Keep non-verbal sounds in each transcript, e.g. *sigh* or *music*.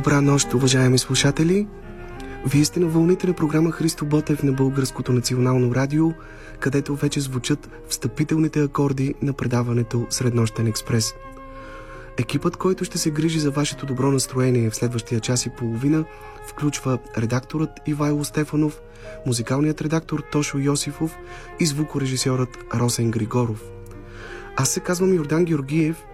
Добра нощ, уважаеми слушатели! Вие сте на вълните на програма Христо Ботев на Българското национално радио, където вече звучат встъпителните акорди на предаването Среднощен експрес. Екипът, който ще се грижи за вашето добро настроение в следващия час и половина, включва редакторът Ивайло Стефанов, музикалният редактор Тошо Йосифов и звукорежисьорът Росен Григоров. Аз се казвам Йордан Георгиев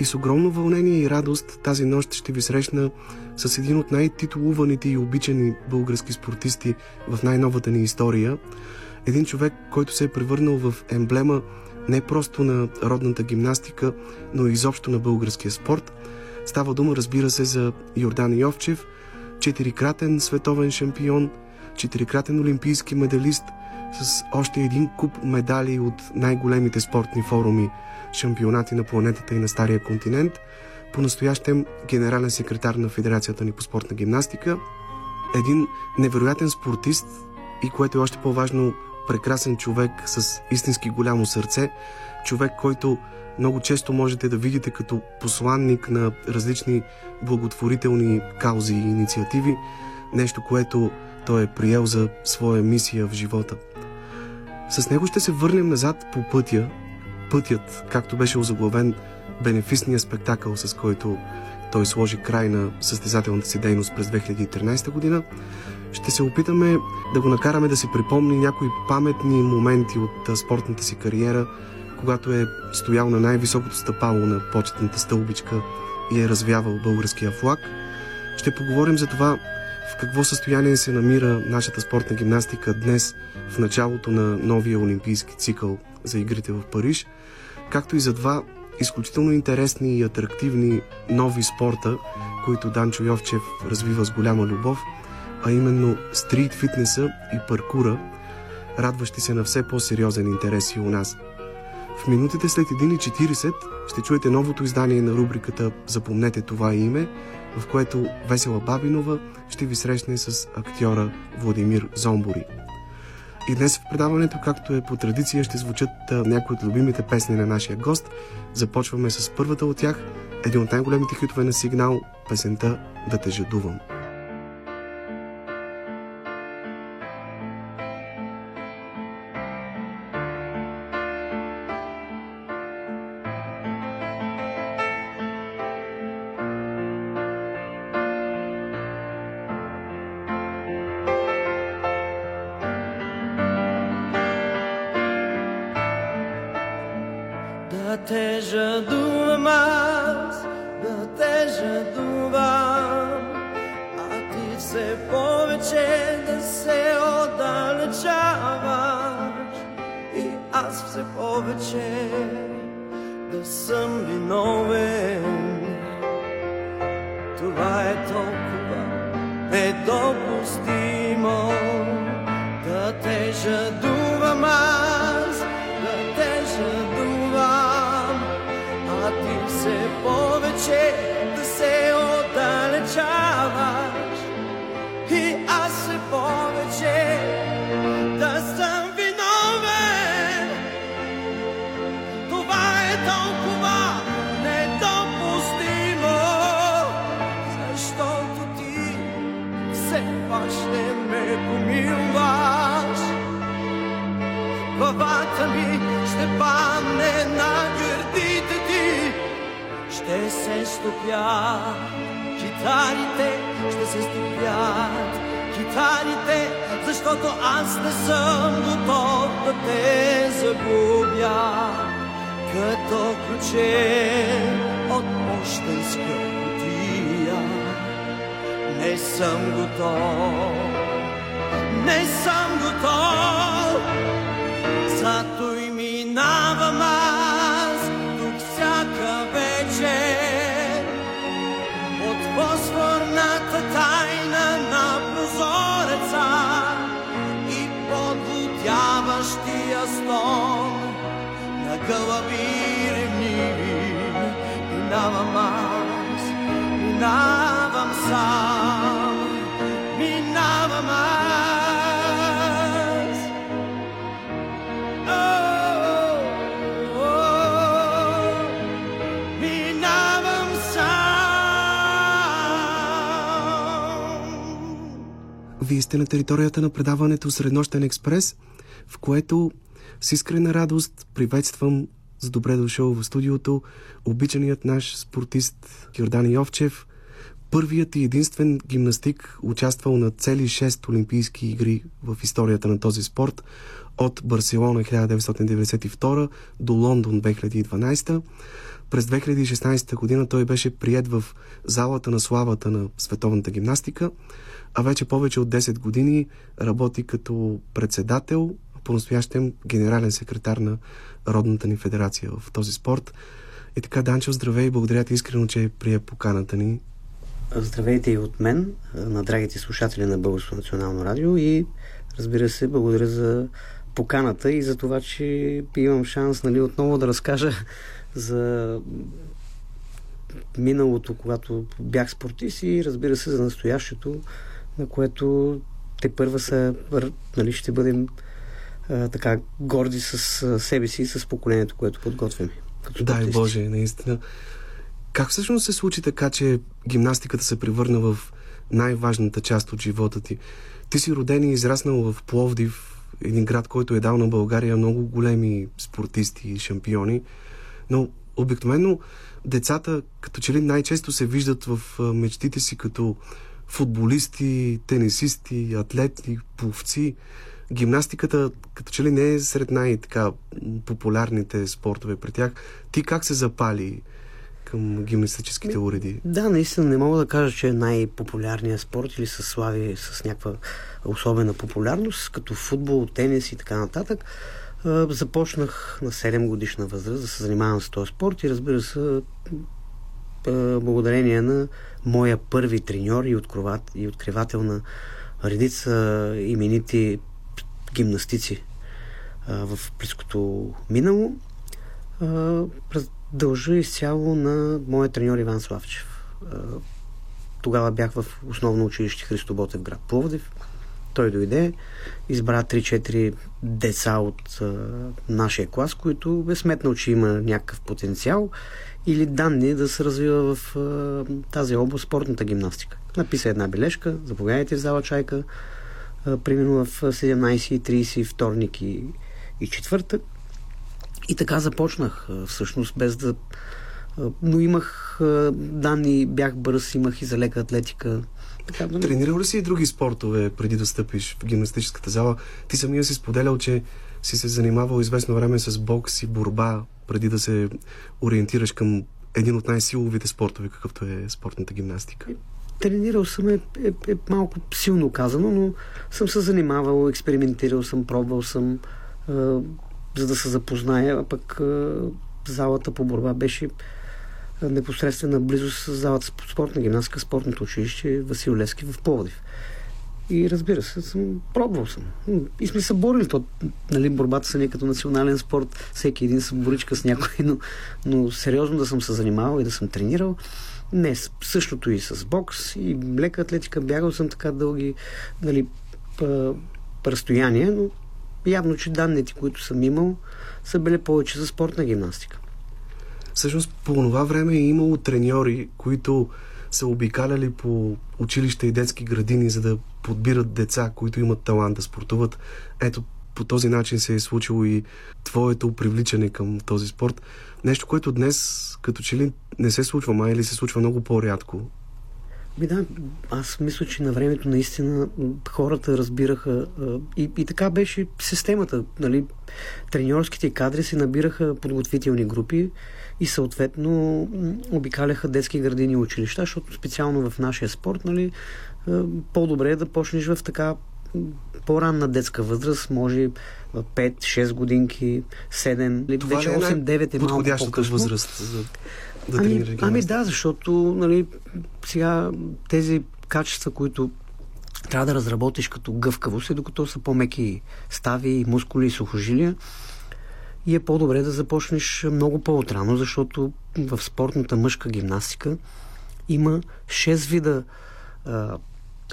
и с огромно вълнение и радост тази нощ ще ви срещна с един от най-титулуваните и обичани български спортисти в най-новата ни история. Един човек, който се е превърнал в емблема не просто на родната гимнастика, но и изобщо на българския спорт. Става дума, разбира се, за Йордан Йовчев, четирикратен световен шампион, четирикратен олимпийски медалист с още един куп медали от най-големите спортни форуми – шампионати на планетата и на Стария континент, по-настоящем генерален секретар на Федерацията ни по спортна гимнастика, един невероятен спортист и което е още по-важно, прекрасен човек с истински голямо сърце, човек, който много често можете да видите като посланник на различни благотворителни каузи и инициативи, нещо, което той е приел за своя мисия в живота. С него ще се върнем назад по пътя, пътят, както беше озаглавен бенефисния спектакъл, с който той сложи край на състезателната си дейност през 2013 година, ще се опитаме да го накараме да се припомни някои паметни моменти от спортната си кариера, когато е стоял на най-високото стъпало на почетната стълбичка и е развявал българския флаг. Ще поговорим за това в какво състояние се намира нашата спортна гимнастика днес в началото на новия олимпийски цикъл за игрите в Париж, както и за два изключително интересни и атрактивни нови спорта, които Данчо Йовчев развива с голяма любов, а именно стрит фитнеса и паркура, радващи се на все по-сериозен интерес и у нас. В минутите след 1.40 ще чуете новото издание на рубриката Запомнете това име, в което Весела Бабинова ще ви срещне с актьора Владимир Зомбори. И днес в предаването, както е по традиция, ще звучат някои от любимите песни на нашия гост. Започваме с първата от тях, един от най-големите хитове на сигнал, песента Да те жадувам. Вие сте на територията на предаването Среднощен експрес, в което с искрена радост приветствам с добре дошъл в студиото обичаният наш спортист Йордан Йовчев, първият и единствен гимнастик, участвал на цели 6 Олимпийски игри в историята на този спорт от Барселона 1992 до Лондон 2012. През 2016 година той беше прият в залата на славата на световната гимнастика, а вече повече от 10 години работи като председател, по-настоящем генерален секретар на Родната ни федерация в този спорт. И така, Данчо, здравей и благодаря ти искрено, че прие поканата ни. Здравейте и от мен, на драгите слушатели на Българско национално радио и разбира се, благодаря за поканата и за това, че имам шанс нали, отново да разкажа за миналото, когато бях спортист и разбира се за настоящето, на което те първа са, нали, ще бъдем а, така горди с себе си и с поколението, което подготвяме. Дай. Боже, наистина. Как всъщност се случи така, че гимнастиката се превърна в най-важната част от живота ти? Ти си роден и израснал в Пловдив, един град, който е дал на България много големи спортисти и шампиони, но обикновено децата като че ли най-често се виждат в мечтите си като футболисти, тенисисти, атлети, пловци. Гимнастиката като че ли не е сред най-така популярните спортове при тях. Ти как се запали към гимнастическите уреди? Да, наистина не мога да кажа, че е най-популярният спорт или се слави с някаква особена популярност, като футбол, тенис и така нататък. Започнах на 7 годишна възраст да се занимавам с този спорт и разбира се, благодарение на моя първи треньор и, откроват, и откривател на редица именити гимнастици в близкото минало, дължа изцяло на моя треньор Иван Славчев. Тогава бях в основно училище Христо Ботев, град Пловдив. Той дойде, избра 3-4 деца от а, нашия клас, които е сметнал, че има някакъв потенциал или данни да се развива в а, тази област спортната гимнастика. Написа една бележка, заповядайте в зала Чайка, а, примерно в 17.30 вторник и, и четвъртък. И така започнах, всъщност, без да. А, Но имах а, данни, бях бърз, имах и за лека атлетика. Така, нали? Тренирал ли си и други спортове преди да стъпиш в гимнастическата зала? Ти самия си споделял, че си се занимавал известно време с бокс и борба, преди да се ориентираш към един от най-силовите спортове, какъвто е спортната гимнастика. Тренирал съм е, е, е малко силно казано, но съм се занимавал, експериментирал съм, пробвал съм, а, за да се запозная, а пък а, залата по борба беше непосредствена близост с залата по спортна гимнастика, спортното училище Васил Левски в Пловдив. И разбира се, съм, пробвал съм. И сме се борили. То, нали, борбата са не като национален спорт. Всеки един се боричка с някой, но, но сериозно да съм се занимавал и да съм тренирал. Не, същото и с бокс, и лека атлетика. Бягал съм така дълги нали, разстояния, но явно, че данните, които съм имал, са били повече за спортна гимнастика. Всъщност по това време е имало треньори, които са обикаляли по училища и детски градини, за да подбират деца, които имат талант да спортуват. Ето, по този начин се е случило и твоето привличане към този спорт. Нещо, което днес като че ли не се случва, май или се случва много по-рядко. Ми да, аз мисля, че на времето наистина хората разбираха и, и така беше системата. Нали? Треньорските кадри се набираха подготвителни групи и съответно обикаляха детски градини и училища, защото специално в нашия спорт нали, по-добре е да почнеш в така по-ранна детска възраст, може в 5-6 годинки, 7, Това вече ли е 8-9 е малко по-късно. възраст за да ами, тренираш ами да, защото нали, сега тези качества, които трябва да разработиш като гъвкавост, и докато са по-меки стави, мускули и сухожилия. И е по-добре да започнеш много по-отрано, защото в спортната мъжка гимнастика има 6 вида а,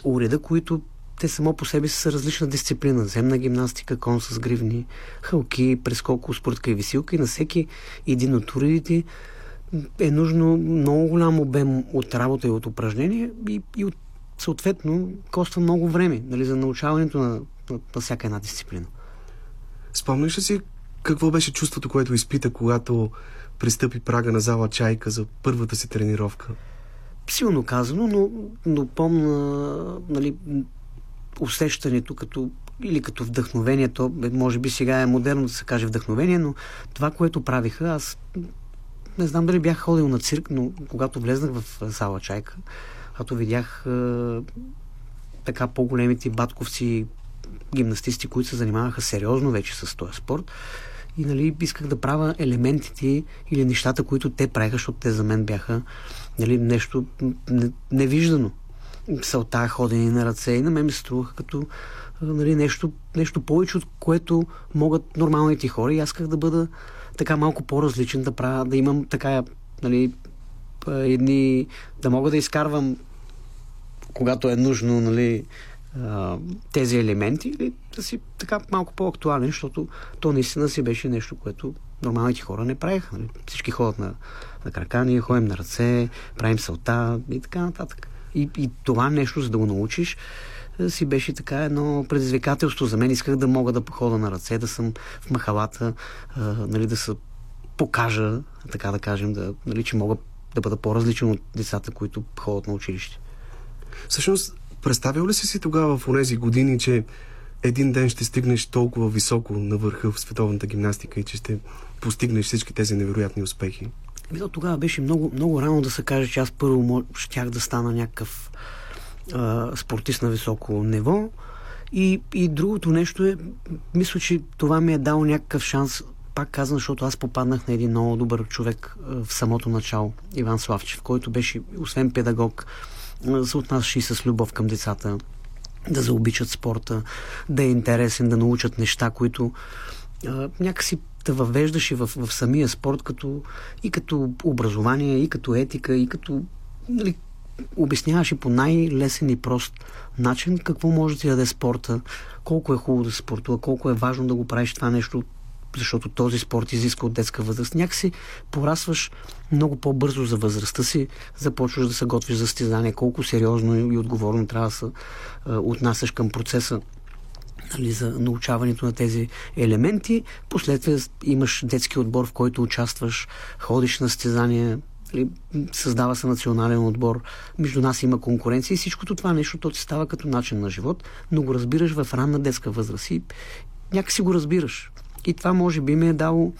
уреда, които те само по себе си са различна дисциплина. Земна гимнастика, кон с гривни, хълки, прескок, спортка и висилка. И на всеки един от уредите е нужно много голям обем от работа и от упражнение и, и от, съответно коства много време нали, за научаването на, на, на всяка една дисциплина. Спомняш ли си какво беше чувството, което изпита, когато пристъпи прага на зала Чайка за първата си тренировка? Силно казано, но, но помна нали, усещането като или като вдъхновение, то може би сега е модерно да се каже вдъхновение, но това, което правиха, аз не знам дали бях ходил на цирк, но когато влезнах в зала Чайка, като видях е, така по-големите батковци гимнастисти, които се занимаваха сериозно вече с този спорт, и нали, исках да правя елементите или нещата, които те правиха, защото те за мен бяха нали, нещо невиждано. Салта, ходене на ръце и на мен ми се струваха като нали, нещо, нещо повече, от което могат нормалните хора. И аз исках да бъда така малко по-различен, да правя, да имам така, нали, едни, да мога да изкарвам когато е нужно, нали, тези елементи или да си така малко по-актуален, защото то наистина си беше нещо, което нормалните хора не правиха. Нали? Всички ходят на, на крака, ние ходим на ръце, правим салта и така нататък. И, и това нещо, за да го научиш, си беше така едно предизвикателство за мен. Исках да мога да хода на ръце, да съм в махалата, а, нали, да се покажа, така да кажем, да, нали, че мога да бъда по-различен от децата, които ходят на училище. Всъщност, представил ли си си тогава в тези години, че един ден ще стигнеш толкова високо на върха в световната гимнастика и че ще постигнеш всички тези невероятни успехи? Ами тогава беше много, много рано да се каже, че аз първо щях да стана някакъв а, спортист на високо ниво. И, и другото нещо е, мисля, че това ми е дало някакъв шанс, пак казвам, защото аз попаднах на един много добър човек в самото начало, Иван Славчев, който беше, освен педагог, се отнасяше и с любов към децата, да заобичат спорта, да е интересен, да научат неща, които а, някакси да въвеждаш и в, в самия спорт като, и като образование, и като етика, и като нали, и по най-лесен и прост начин какво може да ти даде спорта, колко е хубаво да се спортува, колко е важно да го правиш това нещо, защото този спорт изисква от детска възраст. Някакси порасваш много по-бързо за възрастта си, започваш да се готвиш за стезание, колко сериозно и отговорно трябва да се отнасяш към процеса нали, за научаването на тези елементи. Последствие имаш детски отбор, в който участваш, ходиш на стезания, нали, създава се национален отбор, между нас има конкуренция и всичкото това нещо, то ти става като начин на живот, но го разбираш в ранна детска възраст и някакси го разбираш. И това може би ми е дало,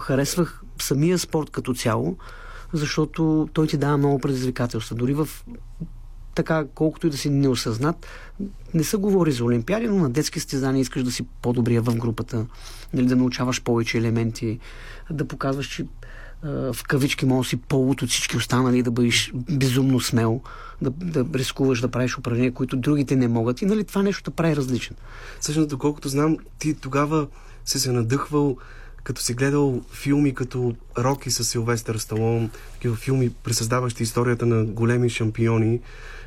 харесвах самия спорт като цяло, защото той ти дава много предизвикателства. Дори в така, колкото и да си неосъзнат, не се говори за олимпиади, но на детски стезания искаш да си по-добрия в групата, нали, да научаваш повече елементи, да показваш, че в кавички може да си повод от всички останали, да бъдеш безумно смел, да, да рискуваш да правиш упражнения, които другите не могат. И нали, това нещо да прави различен. Всъщност, доколкото знам, ти тогава си се надъхвал като си гледал филми като Роки с Силвестър Сталон, такива филми, пресъздаващи историята на големи шампиони,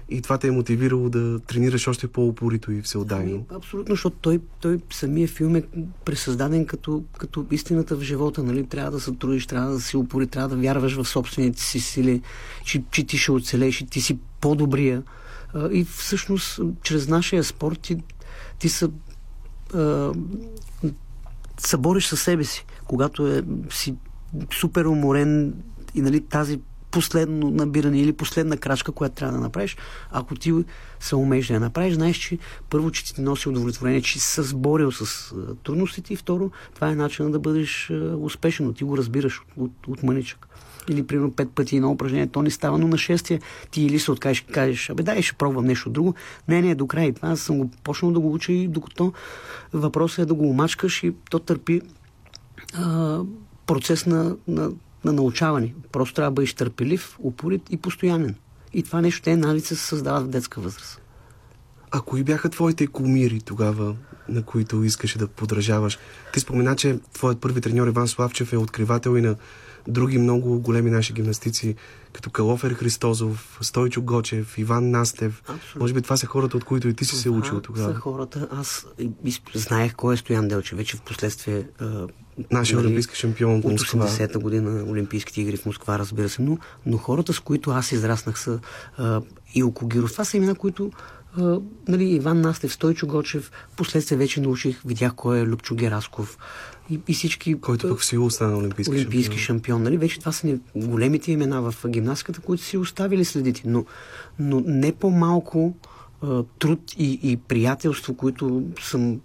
и това те е мотивирало да тренираш още по-упорито и всеотдайно. Ами, абсолютно, защото той, той самия филм е пресъздаден като, като истината в живота. Нали? Трябва да се трудиш, трябва да си упори, трябва да вярваш в собствените си сили, че, че ти ще оцелеш и ти си по-добрия. И всъщност, чрез нашия спорт ти, ти са събориш със себе си, когато е, си супер уморен и нали, тази последно набиране или последна крачка, която трябва да направиш, ако ти се умееш да я направиш, знаеш, че първо, че ти носи удовлетворение, че си се сборил с трудностите и второ, това е начинът да бъдеш успешен, ти го разбираш от, от, от мъничък. Или, примерно, пет пъти едно упражнение, то не става, но на шестия ти или се откажеш, кажеш, абе дай, ще пробвам нещо друго. Не, не, до край. Това съм го почнал да го уча и докато въпросът е да го омачкаш и то търпи а, процес на, на на научаване. Просто трябва да бъдеш търпелив, упорит и постоянен. И това нещо, те навици се създават в детска възраст. А кои бяха твоите кумири тогава, на които искаше да подражаваш? Ти спомена, че твоят първи треньор Иван Славчев е откривател и на други много големи наши гимнастици, като Калофер Христозов, Стойчо Гочев, Иван Настев. Абсолютно. Може би това са хората, от които и ти си се учил тогава. са хората. Аз знаех кой е Стоян Делчев. Вече в последствие Нашия нали, олимпийски шампион от 80-та година Олимпийските игри в Москва, разбира се. Но, но хората, с които аз израснах са а, и Окогиров. Това са имена, които а, нали, Иван Настев, Стойчо Гочев, последствие вече научих, видях кой е Любчо Герасков и, и всички... Който пък в остана олимпийски, олимпийски шампион. шампион. Нали? Вече това са големите имена в гимнастиката, които си оставили следите. Но, но не по-малко а, труд и, и приятелство, които съм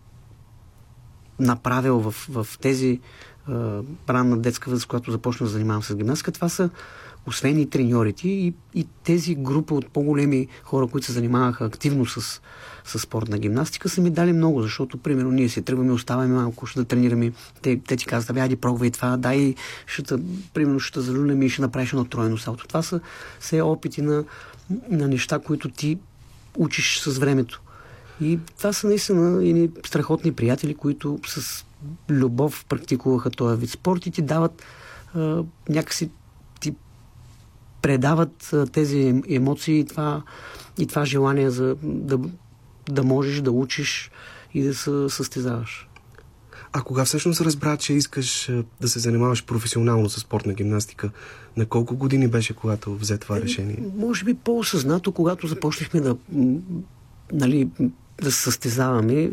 направил в, в тези а, ранна детска възраст, когато започна да занимавам с гимнастика, това са освен и треньорите и, и тези група от по-големи хора, които се занимаваха активно с, с спортна гимнастика, са ми дали много, защото, примерно, ние си тръгваме, оставаме малко, ще да тренираме. Те, те ти казват, айди пробвай това, дай, ще, примерно, ще залюнем и ще направиш едно тройно салто. Това са все опити на, на неща, които ти учиш с времето. И това са наистина едни страхотни приятели, които с любов практикуваха този вид спорт и ти дават а, някакси предават тези емоции и това, и това желание за да, да можеш да учиш и да се състезаваш. А кога всъщност разбра, че искаш да се занимаваш професионално с спортна гимнастика? На колко години беше, когато взе това решение? Може би по-осъзнато, когато започнахме да нали, да се състезаваме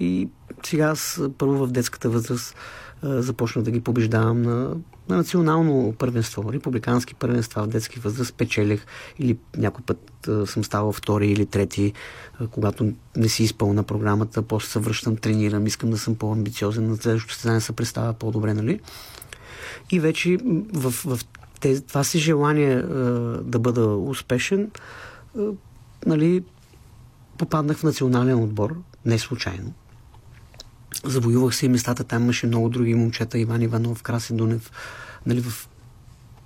и сега аз първо в детската възраст започнах да ги побеждавам на, на национално първенство, републикански първенства в детски възраст печелих или някой път съм ставал втори или трети, когато не си изпълна програмата, после се връщам, тренирам, искам да съм по-амбициозен, на следващото състезание се представя по-добре, нали? И вече в, в тези, това си желание да бъда успешен, нали, попаднах в национален отбор, не случайно. Завоювах се и местата, там имаше много други момчета, Иван Иванов, Красен Дунев, нали, в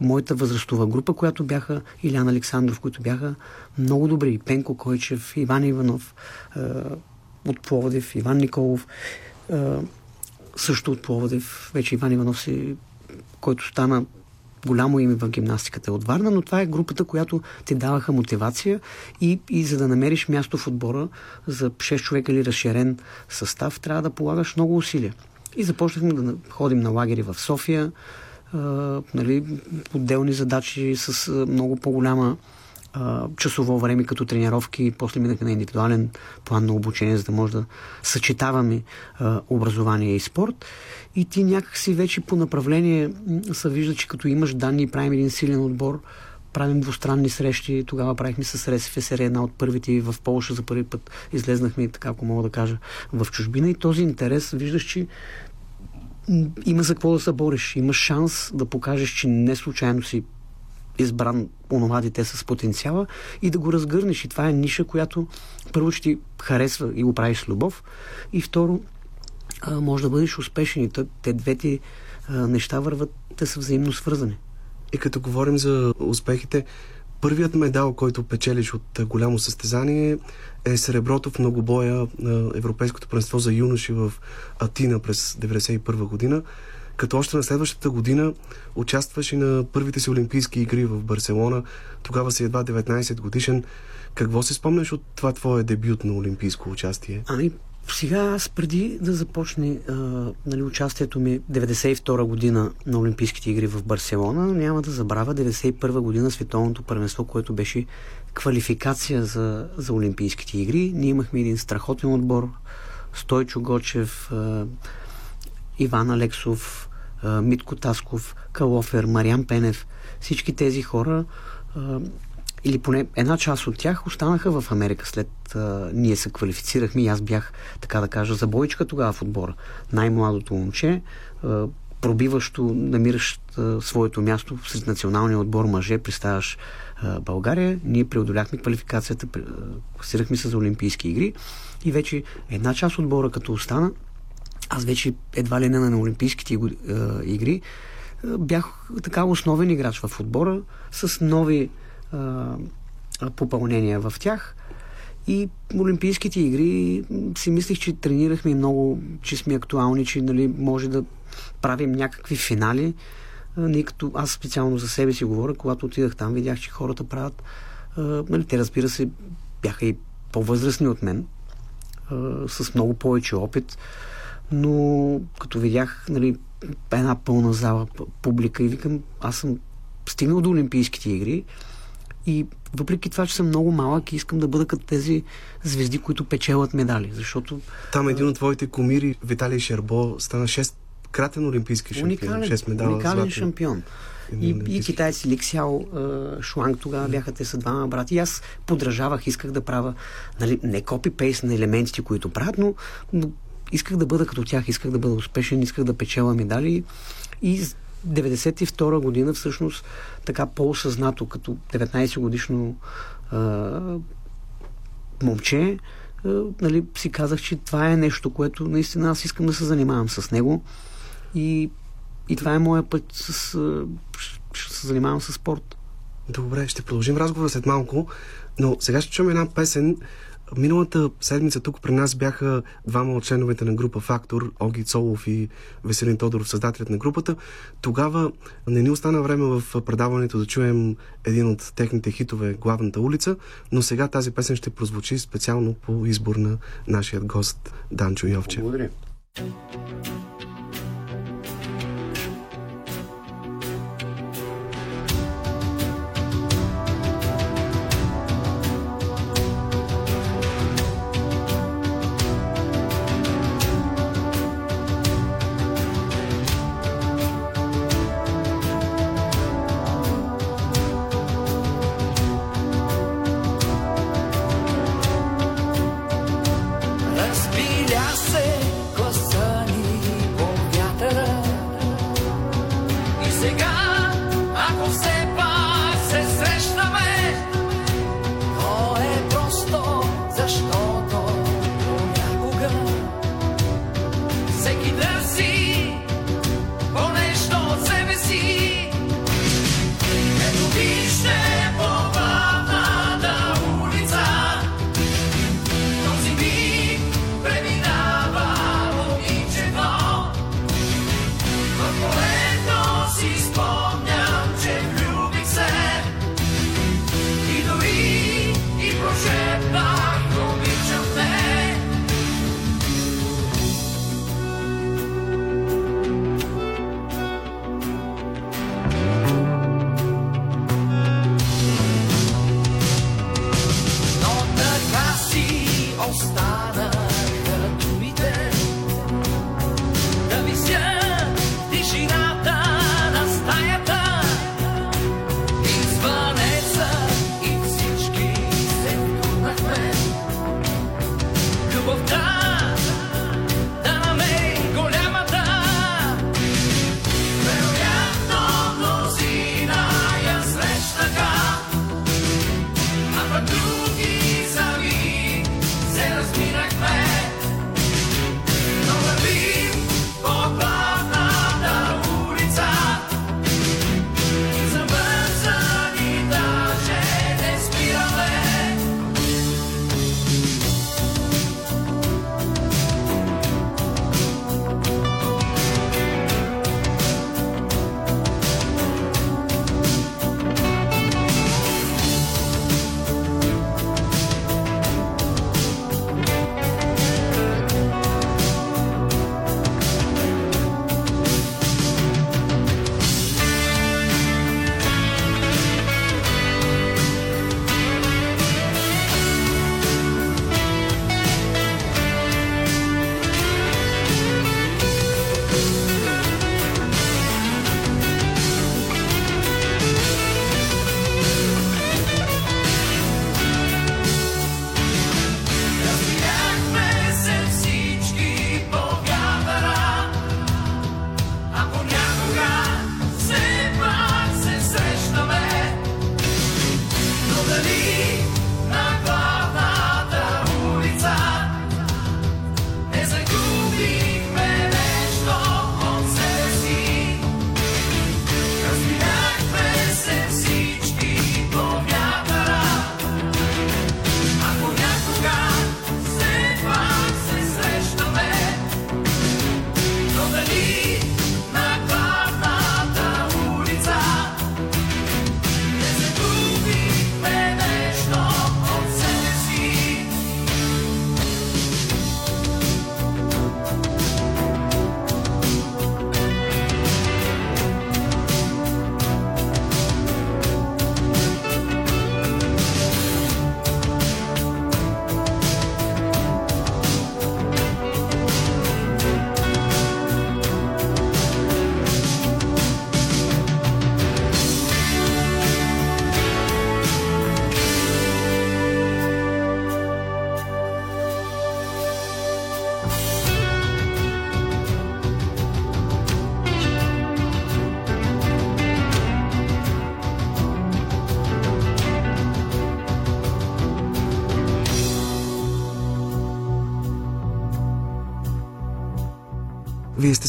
моята възрастова група, която бяха Илян Александров, които бяха много добри. Пенко Койчев, Иван Иванов е, от Пловдив, Иван Николов е, също от Пловдив. Вече Иван Иванов си, който стана голямо име в гимнастиката от Варна, но това е групата, която ти даваха мотивация и, и за да намериш място в отбора за 6 човека или разширен състав, трябва да полагаш много усилия. И започнахме да ходим на лагери в София, а, нали, отделни задачи с много по-голяма часово време като тренировки, после минахме на индивидуален план на обучение, за да може да съчетаваме а, образование и спорт. И ти някакси вече по направление се вижда, че като имаш данни правим един силен отбор, правим двустранни срещи. Тогава правихме с РСФСР една от първите в Полша за първи път излезнахме, така ако мога да кажа, в чужбина. И този интерес виждаш, че има за какво да се бориш. Имаш шанс да покажеш, че не случайно си избран онова дете с потенциала и да го разгърнеш. И това е ниша, която първо ще ти харесва и го правиш с любов и второ а, може да бъдеш успешен и те двете а, неща върват, те са взаимно свързани. И като говорим за успехите, първият медал, който печелиш от голямо състезание е среброто в многобоя на Европейското първенство за юноши в Атина през 1991 година като още на следващата година участваш и на първите си Олимпийски игри в Барселона. Тогава си едва 19 годишен. Какво се спомняш от това твое дебют на олимпийско участие? Ами, сега аз преди да започне а, нали, участието ми 92 година на Олимпийските игри в Барселона, няма да забравя 91 година световното първенство, което беше квалификация за, за Олимпийските игри. Ние имахме един страхотен отбор. Стойчо Гочев, а, Иван Алексов, Митко Тасков, Калофер, Мариан Пенев, всички тези хора или поне една част от тях останаха в Америка след ние се квалифицирахме и аз бях, така да кажа, забойчика тогава в отбора. Най-младото момче, пробиващо, намиращ своето място сред националния отбор мъже, представяш България. Ние преодоляхме квалификацията, класирахме се за Олимпийски игри и вече една част от отбора като остана, аз вече едва ли не на Олимпийските игри бях така основен играч в отбора с нови а, попълнения в тях И Олимпийските игри си мислих, че тренирахме много, че сме актуални, че нали, може да правим някакви финали. Не като аз специално за себе си говоря, когато отидах там, видях, че хората правят. Нали, те, разбира се, бяха и по-възрастни от мен, с много повече опит. Но като видях нали, една пълна зала, публика и викам, аз съм стигнал до Олимпийските игри и въпреки това, че съм много малък и искам да бъда като тези звезди, които печелят медали, защото... Там един от твоите комири, Виталий Шербо, стана 6 кратен олимпийски шампион. Уникален, 6 медала уникален златни. шампион. И, и китайци Ликсяо Шуанг тогава бяха те са двама брати. И аз подражавах, исках да правя нали, не копи-пейст на елементите, които правят, но, но исках да бъда като тях, исках да бъда успешен, исках да печела медали. И 92 година всъщност така по-осъзнато, като 19 годишно а, момче, а, нали, си казах, че това е нещо, което наистина аз искам да се занимавам с него. И, и това е моя път с... а, Ще се занимавам с спорт. Добре, ще продължим разговора след малко, но сега ще чуем една песен. Миналата седмица тук при нас бяха двама от членовете на група Фактор, Оги Цолов и Веселин Тодоров, създателят на групата. Тогава не ни остана време в предаването да чуем един от техните хитове Главната улица, но сега тази песен ще прозвучи специално по избор на нашия гост Данчо Йовчев. Благодаря.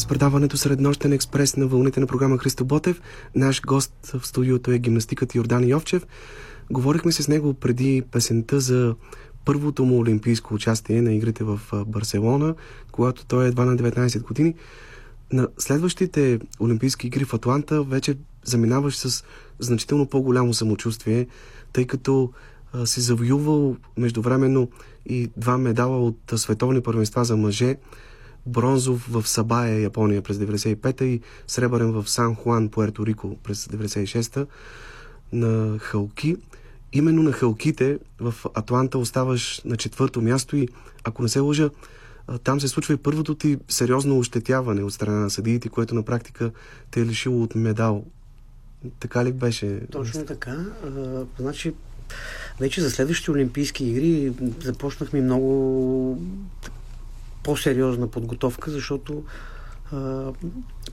Предаването Среднощен експрес на вълните на програма Христо Ботев. Наш гост в студиото е гимнастикът Йордан Йовчев. Говорихме се с него преди песента за първото му олимпийско участие на игрите в Барселона, когато той е едва на 19 години. На следващите Олимпийски игри в Атланта вече заминаваш с значително по-голямо самочувствие, тъй като си завоювал междувременно и два медала от световни първенства за мъже, бронзов в Сабая, Япония през 95-та и сребърен в Сан Хуан, Пуерто Рико през 96-та на халки. Именно на халките в Атланта оставаш на четвърто място и ако не се лъжа, там се случва и първото ти сериозно ощетяване от страна на съдиите, което на практика те е лишило от медал. Така ли беше? Точно така. А, значи, вече за следващите Олимпийски игри започнахме много по-сериозна подготовка, защото а,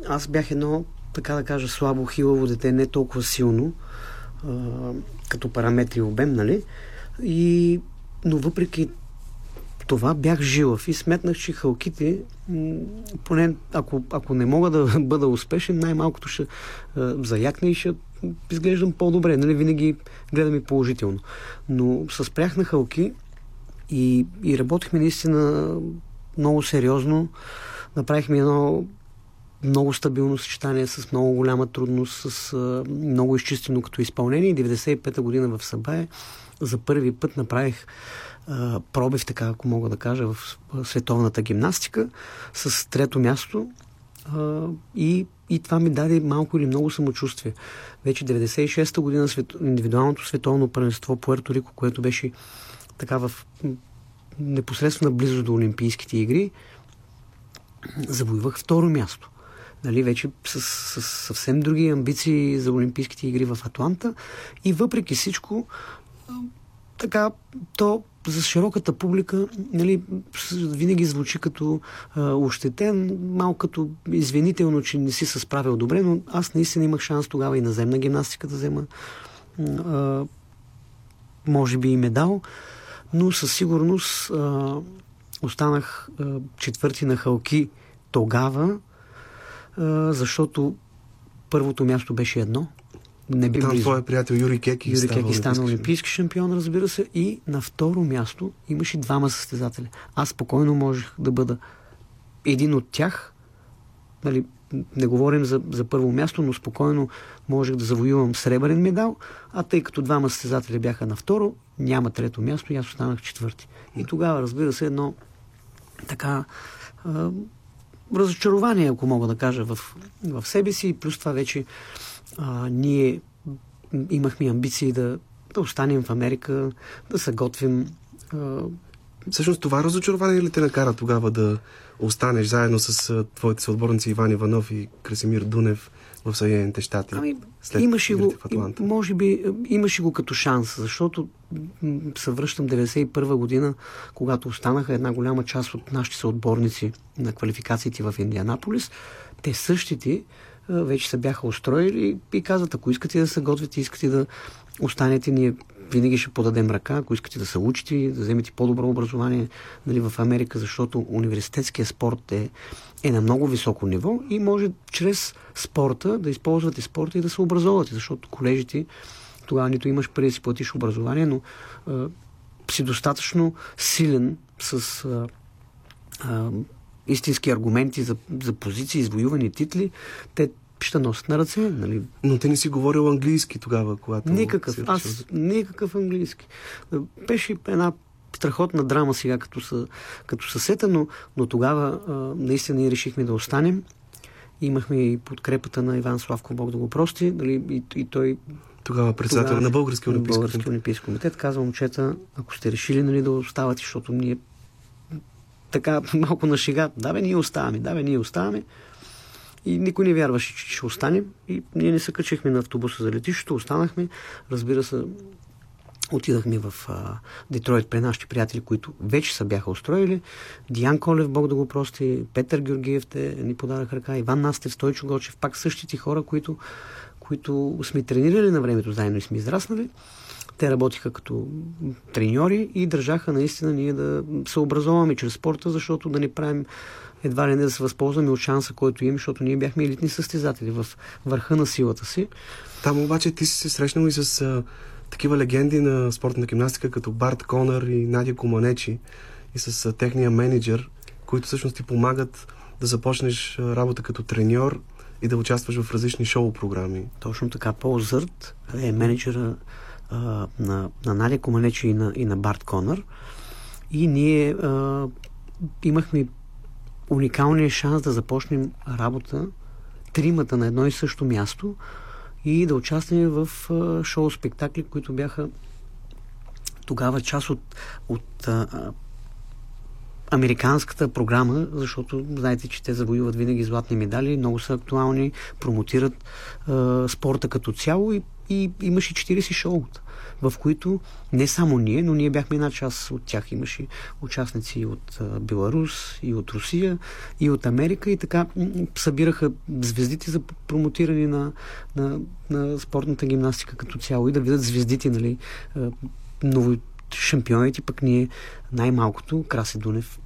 аз бях едно, така да кажа, слабо, хилаво дете, не толкова силно, а, като параметри обем, нали? И, но въпреки това бях жилав и сметнах, че халките, поне ако, ако не мога да *laughs* бъда успешен, най-малкото ще а, заякне и ще изглеждам по-добре. Нали? Винаги гледам и положително. Но с прях на халки и, и работихме наистина много сериозно. Направихме едно много стабилно съчетание с много голяма трудност, с много изчистено като изпълнение. 95-та година в Сабае за първи път направих а, пробив, така ако мога да кажа, в световната гимнастика с трето място а, и, и това ми даде малко или много самочувствие. Вече 96-та година свет, индивидуалното световно първенство Пуерто Рико, което беше така в непосредствена близост до Олимпийските игри, завоювах второ място. Нали, вече с, с съвсем други амбиции за Олимпийските игри в Атланта. И въпреки всичко, така, то за широката публика нали, винаги звучи като а, ощетен, малко като извинително, че не си се справил добре, но аз наистина имах шанс тогава и наземна гимнастика да взема а, може би и медал но със сигурност а, останах а, четвърти на халки тогава, а, защото първото място беше едно. Не би Там твоя приятел Юрий Кеки Юрий Кеки стана олимпийски шампион, разбира се. И на второ място имаше двама състезатели. Аз спокойно можех да бъда един от тях. Нали, не говорим за, за първо място, но спокойно можех да завоювам сребърен медал, а тъй като двама състезатели бяха на второ, няма трето място и аз останах четвърти. И тогава, разбира се, едно така а, разочарование, ако мога да кажа, в, в себе си. Плюс това вече а, ние имахме амбиции да, да останем в Америка, да се готвим. Всъщност това разочарование ли те накара тогава да останеш заедно с твоите съотборници Иван Иванов и Красимир Дунев в Съединените щати? Ами, имаше го, може би, имаше го като шанс, защото се връщам 91 година, когато останаха една голяма част от нашите съотборници на квалификациите в Индианаполис. Те същите вече се бяха устроили и казват, ако искате да се готвите, искате да останете, ние винаги ще подадем ръка, ако искате да се учите, да вземете по-добро образование нали, в Америка, защото университетския спорт е, е на много високо ниво и може чрез спорта да използвате спорта и да се образовате, защото колежите тогава нито имаш пари да си платиш образование, но а, си достатъчно силен с а, а, истински аргументи за, за позиции, извоювани титли, те ще носят на ръце. Нали? Но те не си говорил английски тогава, когато... Никакъв. Аз никакъв английски. Беше една страхотна драма сега, като, са, като съсета, но, но тогава а, наистина ние решихме да останем. Имахме и подкрепата на Иван Славко, Бог да го прости. Нали, и, и той тогава председател тогава, на Български олимпийски, Български олимпийски комитет. Казва момчета, ако сте решили нали, да оставате, защото ние така малко на шега, да бе, ние оставаме, да бе, ние оставаме. И никой не вярваше, че ще останем. И ние не се качихме на автобуса за летището, останахме. Разбира се, отидахме в а, Детройт при нашите приятели, които вече са бяха устроили. Диан Колев, Бог да го прости, Петър Георгиев те ни подараха ръка, Иван Настев, Стойчо Гочев, пак същите хора, които, които сме тренирали на времето заедно и сме израснали. Те работиха като треньори и държаха наистина ние да се образоваме чрез спорта, защото да не правим едва ли не да се възползваме от шанса, който имаме, защото ние бяхме елитни състезатели в върха на силата си. Там обаче ти си се срещнал и с а, такива легенди на спортна гимнастика, като Барт Конър и Надя Команечи и с а, техния менеджер, които всъщност ти помагат да започнеш работа като треньор и да участваш в различни шоу програми. Точно така. Пол Зърт е менеджера а, на, на Надя Команечи и на, и на Барт Конър. И ние а, имахме уникалния шанс да започнем работа тримата на едно и също място и да участваме в шоу-спектакли, които бяха тогава част от, от а, американската програма, защото знаете, че те завоюват винаги златни медали, много са актуални, промотират а, спорта като цяло и, и имаше 40 шоута, в които не само ние, но ние бяхме една част от тях. Имаше участници от Беларус, и от Русия, и от Америка и така събираха звездите за промотиране на, на, на спортната гимнастика като цяло и да видят звездите, нали, нови шампионите, пък ние най-малкото, Краси Дунев,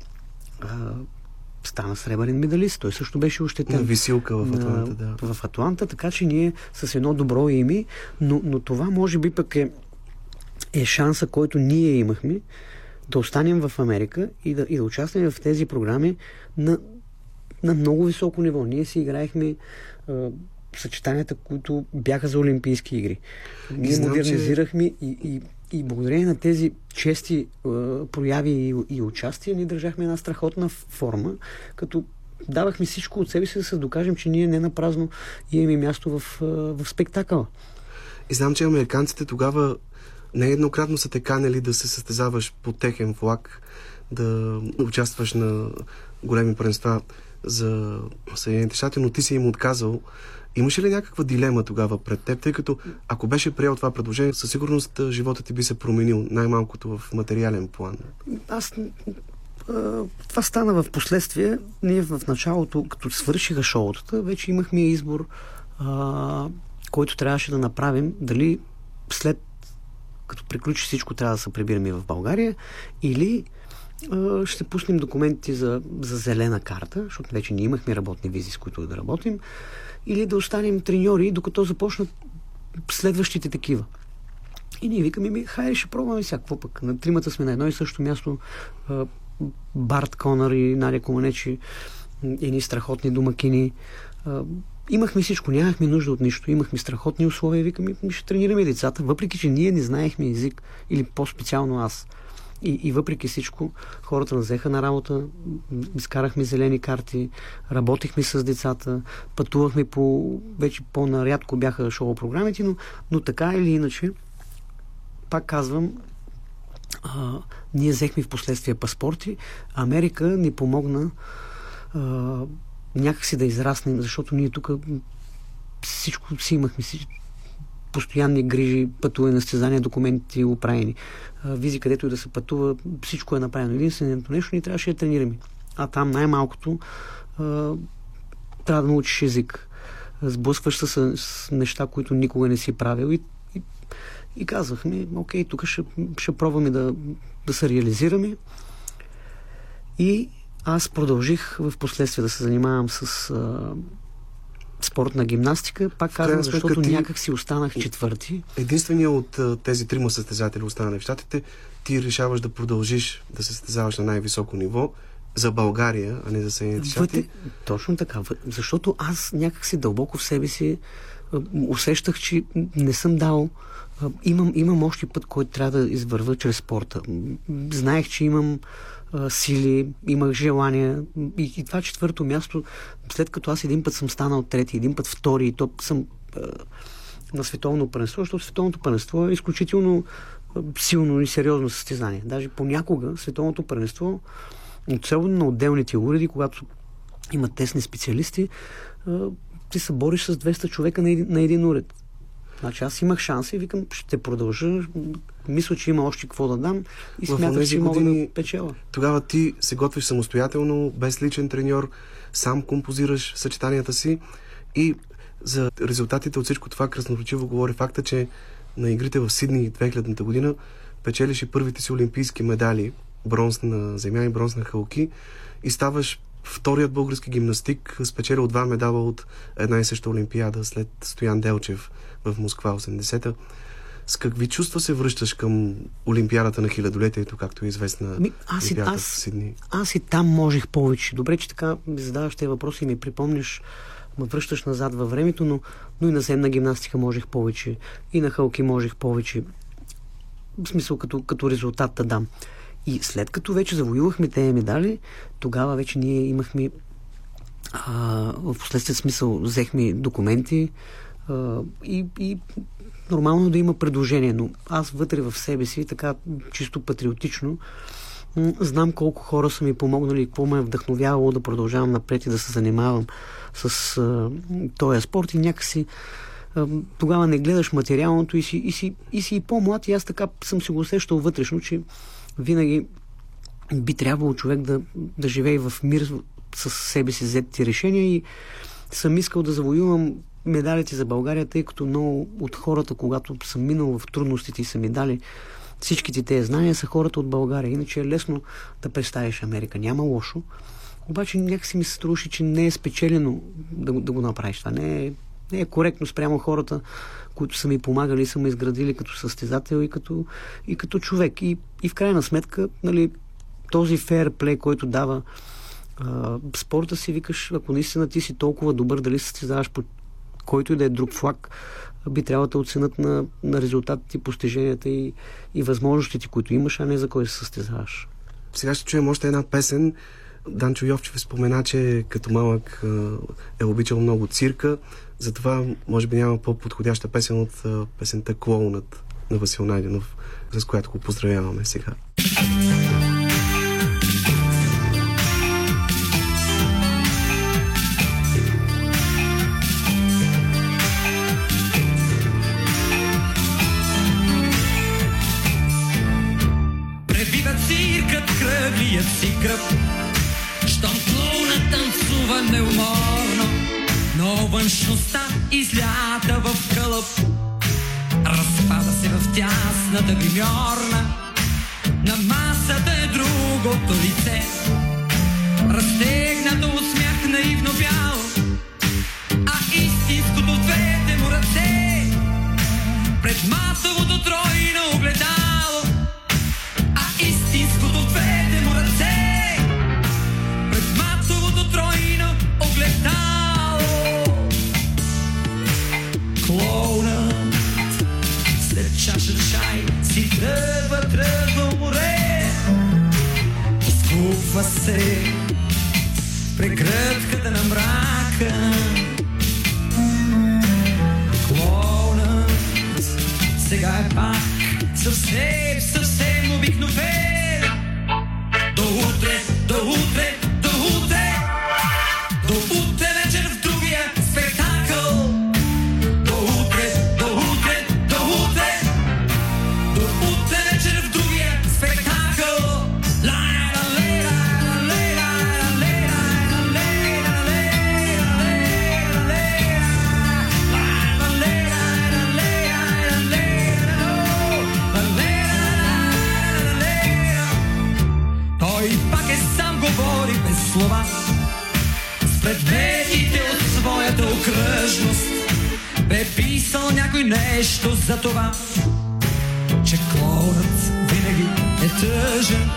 стана сребърен медалист. Той също беше ощетен. На висилка в Атланта, да. В Атланта, така че ние с едно добро име, но, но това може би пък е, е шанса, който ние имахме да останем в Америка и да, и да участваме в тези програми на, на много високо ниво. Ние си играехме а, съчетанията, които бяха за Олимпийски игри. Ние знам, модернизирахме и, и, и благодарение на тези чести а, прояви и, и участия, ние държахме една страхотна форма, като давахме всичко от себе си да се докажем, че ние не на празно имаме място в, а, в спектакъла. И знам, че американците тогава нееднократно са те канели да се състезаваш по техен влак, да участваш на големи първенства за Съединените щати, но ти си им отказал. Имаше ли някаква дилема тогава пред теб, тъй като ако беше приел това предложение, със сигурност живота ти би се променил, най-малкото в материален план. Аз това стана в последствие. Ние в началото, като свършиха шоутата, вече имахме избор, а, който трябваше да направим. Дали след като приключи всичко, трябва да се прибираме в България или а, ще пуснем документи за, за зелена карта, защото вече ние имахме работни визи, с които да работим, или да останем треньори, докато започнат следващите такива. И ние викаме, ми, хайде ще пробваме всякакво пък. На тримата сме на едно и също място. Барт Конър и Надя Команечи, едни страхотни домакини. Имахме всичко, нямахме нужда от нищо. Имахме страхотни условия. Викаме, ще тренираме децата, въпреки че ние не знаехме език, или по-специално аз. И, и въпреки всичко, хората назеха на работа, изкарахме зелени карти, работихме с децата, пътувахме по... Вече по-нарядко бяха шоу програмите, но, но така или иначе, пак казвам, а, ние взехме в последствие паспорти. Америка ни помогна а, някакси да израснем, защото ние тук всичко си имахме, постоянни грижи, пътуване на състезания, документи оправени. А, визи, където и да се пътува, всичко е направено. Единственото нещо ни трябваше да тренираме. А там най-малкото трябва да научиш език. Сблъскваш се с, с неща, които никога не си правил и, и, и казахме, окей, тук ще, ще пробваме да, да се реализираме. И аз продължих в последствие да се занимавам с а, спортна гимнастика. Пак казвам, защото ти... някак си останах четвърти. Единственият от тези трима състезатели, останали в щатите, ти решаваш да продължиш да се състезаваш на най-високо ниво за България, а не за Съединените щати. Вътре, точно така. Защото аз някак си дълбоко в себе си усещах, че не съм дал имам, имам още път, който трябва да извърва чрез спорта. Знаех, че имам сили, имах желание. И, и това четвърто място, след като аз един път съм станал трети, един път втори, и то съм а, на световно първенство, защото световното първенство е изключително силно и сериозно състезание. Даже понякога световното първенство, особено на отделните уреди, когато има тесни специалисти, ти се бориш с 200 човека на един, на един уред. Значи аз имах шанс и викам, ще продължа. Мисля, че има още какво да дам и смятам, че мога да печела. Тогава ти се готвиш самостоятелно, без личен треньор, сам композираш съчетанията си и за резултатите от всичко това красноречиво говори факта, че на игрите в Сидни 2000 година печелиш и първите си олимпийски медали, бронз на земя и бронз на халки и ставаш вторият български гимнастик, спечелил два медала от една и съща олимпиада след Стоян Делчев в Москва 80-та. С какви чувства се връщаш към Олимпиадата на хилядолетието, както е известна Ми, аз, и, аз, в Сидни? аз и там можех повече. Добре, че така ми задаваш тези въпроси и ми припомняш, ме връщаш назад във времето, но, но и на земна гимнастика можех повече. И на халки можех повече. В смисъл, като, като резултат да дам. И след като вече завоювахме тези медали, тогава вече ние имахме а, в последствие смисъл взехме документи а, и, и нормално да има предложение, но аз вътре в себе си, така чисто патриотично, знам колко хора са ми помогнали и какво ме е вдъхновявало да продължавам напред и да се занимавам с а, този спорт. И някакси а, тогава не гледаш материалното и си, и си, и си и по-млад. И аз така съм си го усещал вътрешно, че винаги би трябвало човек да, да живее в мир с себе си взетите решения и съм искал да завоювам медалите за България, тъй като много от хората, когато съм минал в трудностите и са ми дали всичките тези знания, са хората от България. Иначе е лесно да представиш Америка. Няма лошо. Обаче някакси ми се струваше, че не е спечелено да, да го направиш. Това не е, не е коректно спрямо хората, които са ми помагали, са ме изградили като състезател и като, и като човек. И, и в крайна сметка, нали, този фейрплей, който дава а, спорта си, викаш, ако наистина ти си толкова добър, дали състезаваш по който и да е друг флаг, би трябвало да оценят на, на резултатите, постиженията и, и възможностите, които имаш, а не за кой се състезаваш. Сега ще чуем още една песен. Данчо Йовчев спомена, че като малък е обичал много цирка, затова може би няма по-подходяща песен от песента Клоунът на Васил Найденов, с която го поздравяваме сега. Пребива циркът кръглият си кръв Но външността излята в кълъп Разпада се в тясната гримьорна. На масата е другото лице. Разтегнато от смях наивно бяло чаша чай си тръгва, тръгва море. Изкупва се прегръдката на мрака. Клоунът сега е пак съвсем за това Че клоунът винаги е тъжен.